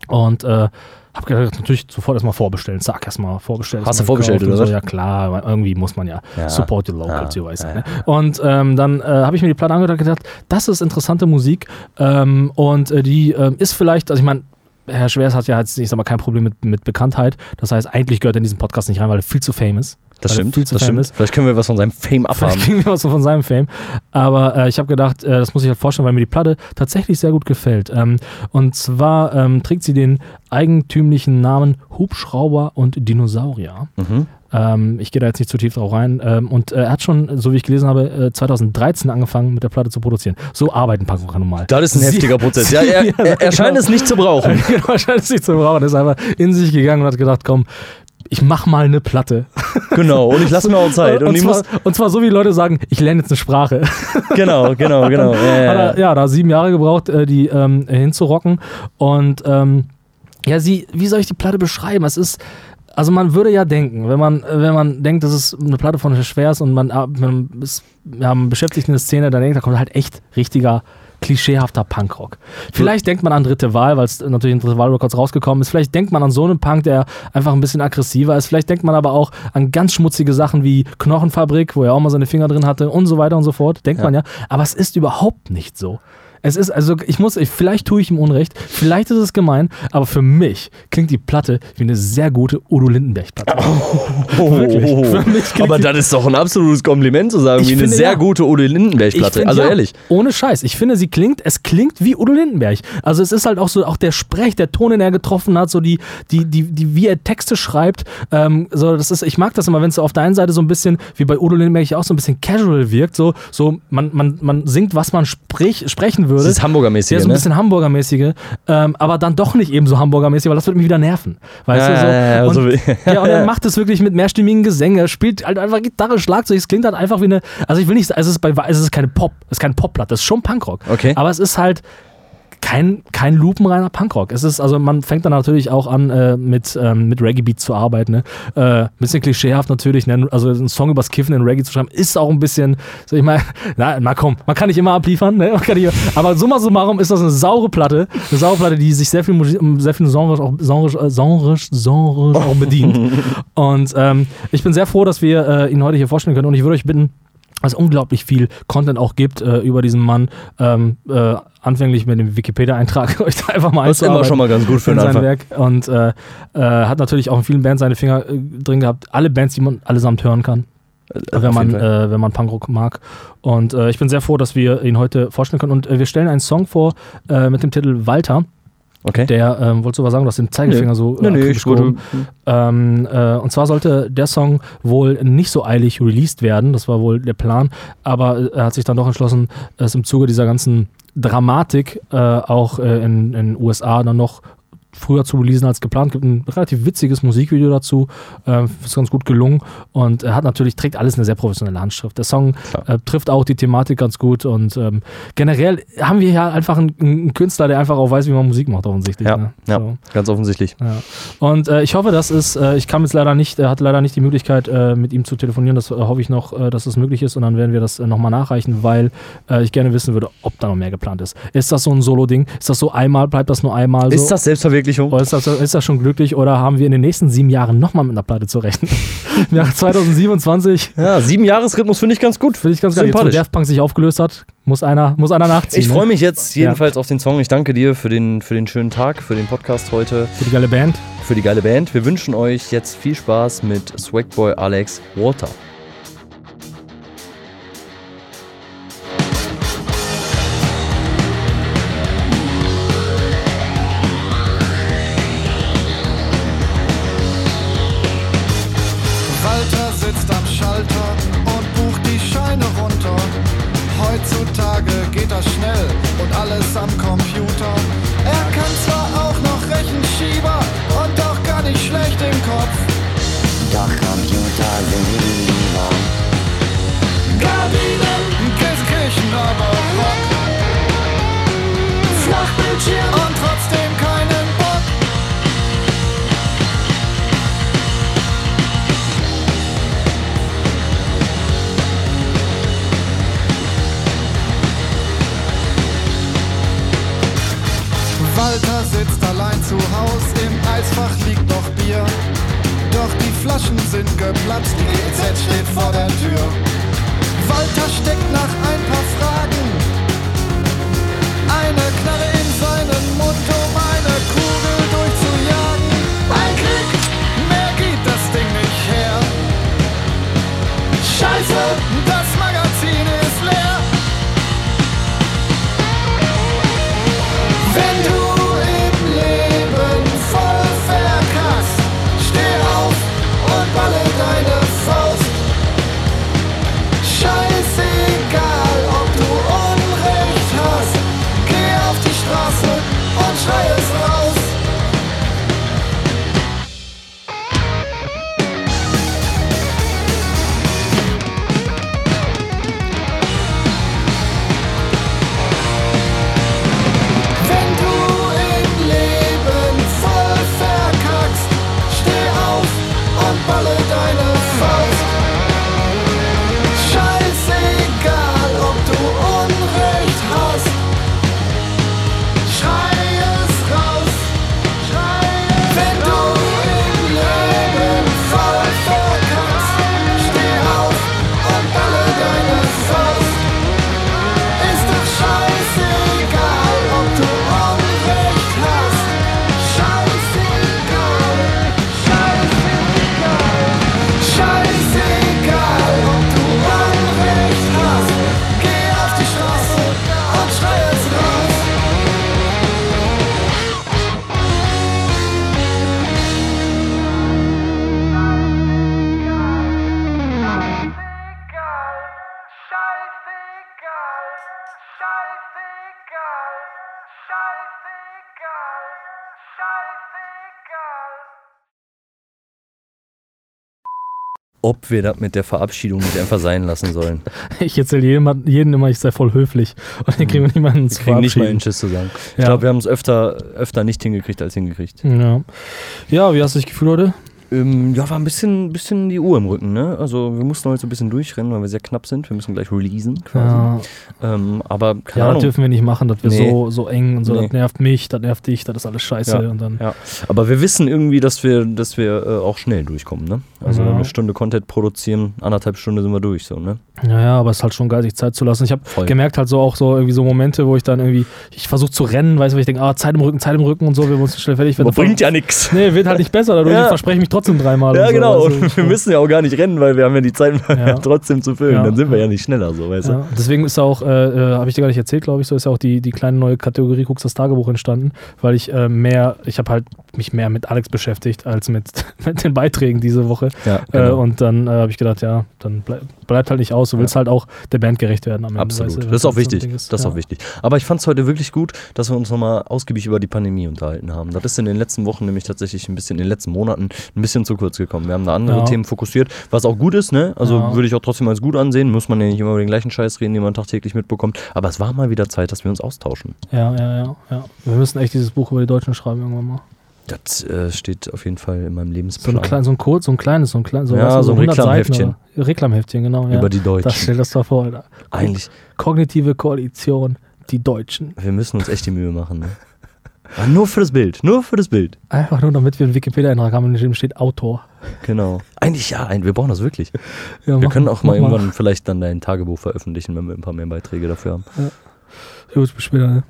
[SPEAKER 2] Und äh, hab gedacht, natürlich sofort erstmal vorbestellen. Zack, erstmal vorbestellt.
[SPEAKER 1] Hast du vorbestellt, oder
[SPEAKER 2] so. Ja, klar, irgendwie muss man ja,
[SPEAKER 1] Ja.
[SPEAKER 2] support your locals,
[SPEAKER 1] Ja.
[SPEAKER 2] you weiß
[SPEAKER 1] Ja,
[SPEAKER 2] ne? Und ähm, dann äh, habe ich mir die Platte angehört und gedacht, das ist interessante Musik. Ähm, und äh, die ähm, ist vielleicht, also ich meine, Herr Schwers hat ja jetzt, ich sag mal, kein Problem mit, mit Bekanntheit. Das heißt, eigentlich gehört er in diesen Podcast nicht rein, weil er viel zu fame ist.
[SPEAKER 1] Das
[SPEAKER 2] er
[SPEAKER 1] stimmt, das stimmt.
[SPEAKER 2] ist.
[SPEAKER 1] Vielleicht können wir was von seinem Fame
[SPEAKER 2] Vielleicht
[SPEAKER 1] abhaben.
[SPEAKER 2] kriegen wir was von seinem Fame. Aber äh, ich habe gedacht, äh, das muss ich halt vorstellen, weil mir die Platte tatsächlich sehr gut gefällt. Ähm, und zwar ähm, trägt sie den eigentümlichen Namen Hubschrauber und Dinosaurier.
[SPEAKER 1] Mhm.
[SPEAKER 2] Ähm, ich gehe da jetzt nicht zu tief drauf rein. Ähm, und äh, er hat schon, so wie ich gelesen habe, äh, 2013 angefangen mit der Platte zu produzieren. So arbeiten Punkrocker normal.
[SPEAKER 1] Das ist ein
[SPEAKER 2] Sie-
[SPEAKER 1] heftiger Prozess. Ja, er, er, er scheint
[SPEAKER 2] genau.
[SPEAKER 1] es nicht zu brauchen.
[SPEAKER 2] genau, wahrscheinlich nicht zu brauchen. Er ist einfach in sich gegangen und hat gedacht, komm, ich mach mal eine Platte.
[SPEAKER 1] Genau. Und ich lasse mir auch Zeit. Und,
[SPEAKER 2] und,
[SPEAKER 1] ich
[SPEAKER 2] zwar,
[SPEAKER 1] muss.
[SPEAKER 2] und zwar so wie Leute sagen, ich lerne jetzt eine Sprache.
[SPEAKER 1] Genau, genau, genau. Ja,
[SPEAKER 2] Hat
[SPEAKER 1] ja,
[SPEAKER 2] er, ja, da sieben Jahre gebraucht, äh, die ähm, hinzurocken. Und ähm, ja, sie, wie soll ich die Platte beschreiben? Es ist, also man würde ja denken, wenn man, wenn man denkt, das ist eine Platte von Schwers und man, man ist, ja, man beschäftigt der Szene, dann denkt, da kommt halt echt richtiger klischeehafter Punkrock. Vielleicht denkt man an dritte Wahl, weil es natürlich in dritte Wahl Records rausgekommen ist. Vielleicht denkt man an so einen Punk, der einfach ein bisschen aggressiver ist. Vielleicht denkt man aber auch an ganz schmutzige Sachen wie Knochenfabrik, wo er auch mal seine Finger drin hatte und so weiter und so fort. Denkt
[SPEAKER 1] Ja.
[SPEAKER 2] man ja. Aber es ist überhaupt nicht so. Es ist, also ich muss, ich, vielleicht tue ich ihm Unrecht, vielleicht ist es gemein, aber für mich klingt die Platte wie eine sehr gute Udo Lindenberg-Platte.
[SPEAKER 1] Oh,
[SPEAKER 2] Wirklich.
[SPEAKER 1] oh, oh.
[SPEAKER 2] Klingt
[SPEAKER 1] Aber das ist doch ein absolutes Kompliment zu sagen, wie eine
[SPEAKER 2] finde,
[SPEAKER 1] sehr
[SPEAKER 2] ja.
[SPEAKER 1] gute Udo Lindenberg-Platte. Also
[SPEAKER 2] ja,
[SPEAKER 1] ehrlich.
[SPEAKER 2] Ohne Scheiß. Ich finde, sie klingt, es klingt wie Udo Lindenberg. Also es ist halt auch so, auch der Sprech, der Ton, den er getroffen hat, so die, die, die, die wie er Texte schreibt. Ähm, so, das ist, ich mag das immer, wenn es so auf der einen Seite so ein bisschen, wie bei Udo Lindenberg auch so ein bisschen casual wirkt. So, so man, man, man singt, was man sprich, sprechen würde.
[SPEAKER 1] Das ist Hamburger-mäßig,
[SPEAKER 2] Ja, so ein
[SPEAKER 1] ne?
[SPEAKER 2] bisschen Hamburger-mäßige, ähm, aber dann doch nicht eben so Hamburger-mäßig, weil das würde mich wieder nerven. Weißt
[SPEAKER 1] Ja,
[SPEAKER 2] du, so.
[SPEAKER 1] ja, ja,
[SPEAKER 2] und,
[SPEAKER 1] so
[SPEAKER 2] ja, und er macht es wirklich mit mehrstimmigen Gesänge, spielt halt einfach Gitarre, Schlagzeug, es klingt halt einfach wie eine, also ich will nicht es ist, bei, es ist keine Pop, es ist kein Popplatte, es ist schon Punkrock.
[SPEAKER 1] Okay.
[SPEAKER 2] Aber es ist halt kein, kein lupenreiner Punkrock. Es ist, also man fängt dann natürlich auch an, äh, mit, ähm, mit Reggae-Beats zu arbeiten. Ne? Äh, bisschen klischeehaft natürlich, ne? also ein Song übers Kiffen in Reggae zu schreiben, ist auch ein bisschen, so ich meine, na, na komm, man kann nicht immer abliefern, ne? man kann nicht, aber summa summarum ist das eine saure Platte, eine saure Platte, die sich sehr viel Musik, sehr viel Genres auch, Genres, äh, Genres, Genres auch bedient. Und ähm, ich bin sehr froh, dass wir äh, ihn heute hier vorstellen können und ich würde euch bitten, es unglaublich viel Content auch gibt äh, über diesen Mann. Ähm, äh, anfänglich mit dem Wikipedia-Eintrag euch da einfach mal
[SPEAKER 1] Das ist immer schon mal ganz gut für
[SPEAKER 2] in sein. Werk. Und äh, äh, hat natürlich auch in vielen Bands seine Finger äh, drin gehabt. Alle Bands, die man allesamt hören kann.
[SPEAKER 1] Auf
[SPEAKER 2] Wenn man, äh, wenn man Punkrock mag. Und äh, ich bin sehr froh, dass wir ihn heute vorstellen können. Und äh, wir stellen einen Song vor äh, mit dem Titel Walter.
[SPEAKER 1] Okay.
[SPEAKER 2] Der, ähm, wolltest du was sagen, du hast den Zeigefinger
[SPEAKER 1] Nee.
[SPEAKER 2] so
[SPEAKER 1] Nee, nee, ich wollte-
[SPEAKER 2] gehoben. Ähm, äh, und zwar sollte der Song wohl nicht so eilig released werden, das war wohl der Plan, aber er hat sich dann doch entschlossen, es im Zuge dieser ganzen Dramatik äh, auch äh, in den USA dann noch früher zu releasen als geplant. Gibt ein relativ witziges Musikvideo dazu, äh, ist ganz gut gelungen und er hat natürlich, trägt alles eine sehr professionelle Handschrift. Der Song äh, trifft auch die Thematik ganz gut und ähm, generell haben wir ja einfach einen, einen Künstler, der einfach auch weiß, wie man Musik macht, offensichtlich.
[SPEAKER 1] Ja,
[SPEAKER 2] ne?
[SPEAKER 1] ja,
[SPEAKER 2] So.
[SPEAKER 1] ganz offensichtlich.
[SPEAKER 2] Ja. Und äh, ich hoffe, dass es, äh, ich kam jetzt leider nicht, er hatte leider nicht die Möglichkeit, äh, mit ihm zu telefonieren. Das äh, hoffe ich noch, äh, dass das möglich ist und dann werden wir das äh, nochmal nachreichen, weil äh, ich gerne wissen würde, ob da noch mehr geplant ist. Ist das so ein Solo-Ding? Ist das so einmal, bleibt das nur einmal so?
[SPEAKER 1] Ist das Selbstverwirklichung?
[SPEAKER 2] Oder ist das, ist das schon glücklich oder haben wir in den nächsten sieben Jahren nochmal mit einer Platte zu rechnen? Im Jahr 2027
[SPEAKER 1] Ja, sieben Jahresrhythmus finde ich ganz gut.
[SPEAKER 2] finde ich ganz geil. Jetzt, wo. Daft Punk sich aufgelöst hat, muss einer, muss einer nachziehen.
[SPEAKER 1] Ich freue
[SPEAKER 2] ne?
[SPEAKER 1] mich jetzt jedenfalls auf den Song. Ich danke dir für den, für den schönen Tag, für den Podcast heute,
[SPEAKER 2] Für die geile Band.
[SPEAKER 1] für die geile Band. Wir wünschen euch jetzt viel Spaß mit Swagboy Alex Walter.
[SPEAKER 6] Flaschen sind geplatzt, die GZ steht vor der Tür. Walter steckt nach ein paar Fragen eine Knarre Ob
[SPEAKER 1] wir das mit der Verabschiedung nicht einfach sein lassen sollen.
[SPEAKER 2] Ich erzähle jedem, jedem immer, ich sei voll höflich. Und dann kriegen wir niemanden zu
[SPEAKER 1] kriegen nicht mal einen. Schiss zu sagen. Ich
[SPEAKER 2] Ja.
[SPEAKER 1] glaube, wir haben es öfter, öfter nicht hingekriegt als hingekriegt.
[SPEAKER 2] Ja. ja, wie hast du dich gefühlt heute?
[SPEAKER 1] Ähm, ja, war ein bisschen, bisschen die Uhr im Rücken, ne? Also wir mussten heute so ein bisschen durchrennen, weil wir sehr knapp sind. Wir müssen gleich releasen quasi.
[SPEAKER 2] Ja,
[SPEAKER 1] Ähm, aber keine
[SPEAKER 2] ja das
[SPEAKER 1] Ahnung.
[SPEAKER 2] dürfen wir nicht machen, dass wir
[SPEAKER 1] Nee.
[SPEAKER 2] so, so eng und so,
[SPEAKER 1] Nee.
[SPEAKER 2] das nervt mich, das nervt dich, das ist alles scheiße.
[SPEAKER 1] Ja.
[SPEAKER 2] Und dann,
[SPEAKER 1] Ja, aber wir wissen irgendwie, dass wir, dass wir äh, auch schnell durchkommen, ne? Also
[SPEAKER 2] Ja.
[SPEAKER 1] eine Stunde Content produzieren, anderthalb Stunden sind wir durch, so, ne?
[SPEAKER 2] ja, ja, aber es ist halt schon geil, sich Zeit zu lassen. Ich habe gemerkt halt so auch so irgendwie so Momente, wo ich dann irgendwie, ich versuche zu rennen, weißt du, ich denke, ah, Zeit im Rücken, Zeit im Rücken und so, wir müssen schnell fertig werden.
[SPEAKER 1] Bringt ja nichts.
[SPEAKER 2] Nee, wird halt nicht besser dadurch.
[SPEAKER 1] Ja.
[SPEAKER 2] Ich verspreche mich trotzdem dreimal.
[SPEAKER 1] Ja,
[SPEAKER 2] und so,
[SPEAKER 1] genau.
[SPEAKER 2] also,
[SPEAKER 1] Und wir müssen ja auch gar nicht rennen, weil wir haben ja die Zeit
[SPEAKER 2] Ja.
[SPEAKER 1] trotzdem zu füllen.
[SPEAKER 2] Ja.
[SPEAKER 1] Dann sind wir ja nicht schneller, so, weißt du?
[SPEAKER 2] Ja, deswegen ist auch, äh, äh, habe ich dir gar nicht erzählt, glaube ich, so ist ja auch die, die kleine neue Kategorie Guckst das Tagebuch entstanden, weil ich äh, mehr, ich habe halt mich mehr mit Alex beschäftigt als mit, mit den Beiträgen diese Woche.
[SPEAKER 1] Ja,
[SPEAKER 2] Äh,
[SPEAKER 1] genau.
[SPEAKER 2] und dann äh, habe ich gedacht, ja, dann bleib, bleibt halt nicht aus, du willst halt auch der Band gerecht werden am Ende.
[SPEAKER 1] Absolut.
[SPEAKER 2] weißt du,
[SPEAKER 1] das ist auch wichtig.
[SPEAKER 2] Ding
[SPEAKER 1] Das ist
[SPEAKER 2] ja.
[SPEAKER 1] auch wichtig. Aber ich fand es heute wirklich gut, dass wir uns nochmal ausgiebig über die Pandemie unterhalten haben. Das ist in den letzten Wochen nämlich tatsächlich ein bisschen, in den letzten Monaten ein bisschen zu kurz gekommen. Wir haben da andere
[SPEAKER 2] Ja.
[SPEAKER 1] Themen fokussiert, was auch gut ist, ne? Also
[SPEAKER 2] Ja.
[SPEAKER 1] würde ich auch trotzdem als gut ansehen. Muss man ja nicht immer über den gleichen Scheiß reden, den man tagtäglich mitbekommt. Aber es war mal wieder Zeit, dass wir uns austauschen.
[SPEAKER 2] Ja, ja, ja, ja. Wir müssen echt dieses Buch über die Deutschen schreiben irgendwann mal.
[SPEAKER 1] Das äh, steht auf jeden Fall in meinem
[SPEAKER 2] So ein,
[SPEAKER 1] Lebensplan.
[SPEAKER 2] klein, so ein kurz, so ein kleines, so ein kleines, so,
[SPEAKER 1] Ja,
[SPEAKER 2] du,
[SPEAKER 1] so ein
[SPEAKER 2] 100 Seiten
[SPEAKER 1] Reklamheftchen.
[SPEAKER 2] Reklamheftchen, genau. Ja.
[SPEAKER 1] Über die Deutschen.
[SPEAKER 2] Das stell das da vor, Alter.
[SPEAKER 1] Eigentlich,
[SPEAKER 2] Kognitive Koalition, die Deutschen.
[SPEAKER 1] wir müssen uns echt die Mühe machen, ne? Aber nur für das Bild, nur für das Bild.
[SPEAKER 2] Einfach nur, damit wir einen Wikipedia-Eintrag haben, in dem steht Autor.
[SPEAKER 1] Genau. Eigentlich ja, ein- wir brauchen das wirklich.
[SPEAKER 2] Ja,
[SPEAKER 1] Wir
[SPEAKER 2] mach-
[SPEAKER 1] können auch mal irgendwann vielleicht dann dein Tagebuch veröffentlichen, wenn wir ein paar mehr Beiträge dafür haben.
[SPEAKER 2] Gut, bis später. Ne?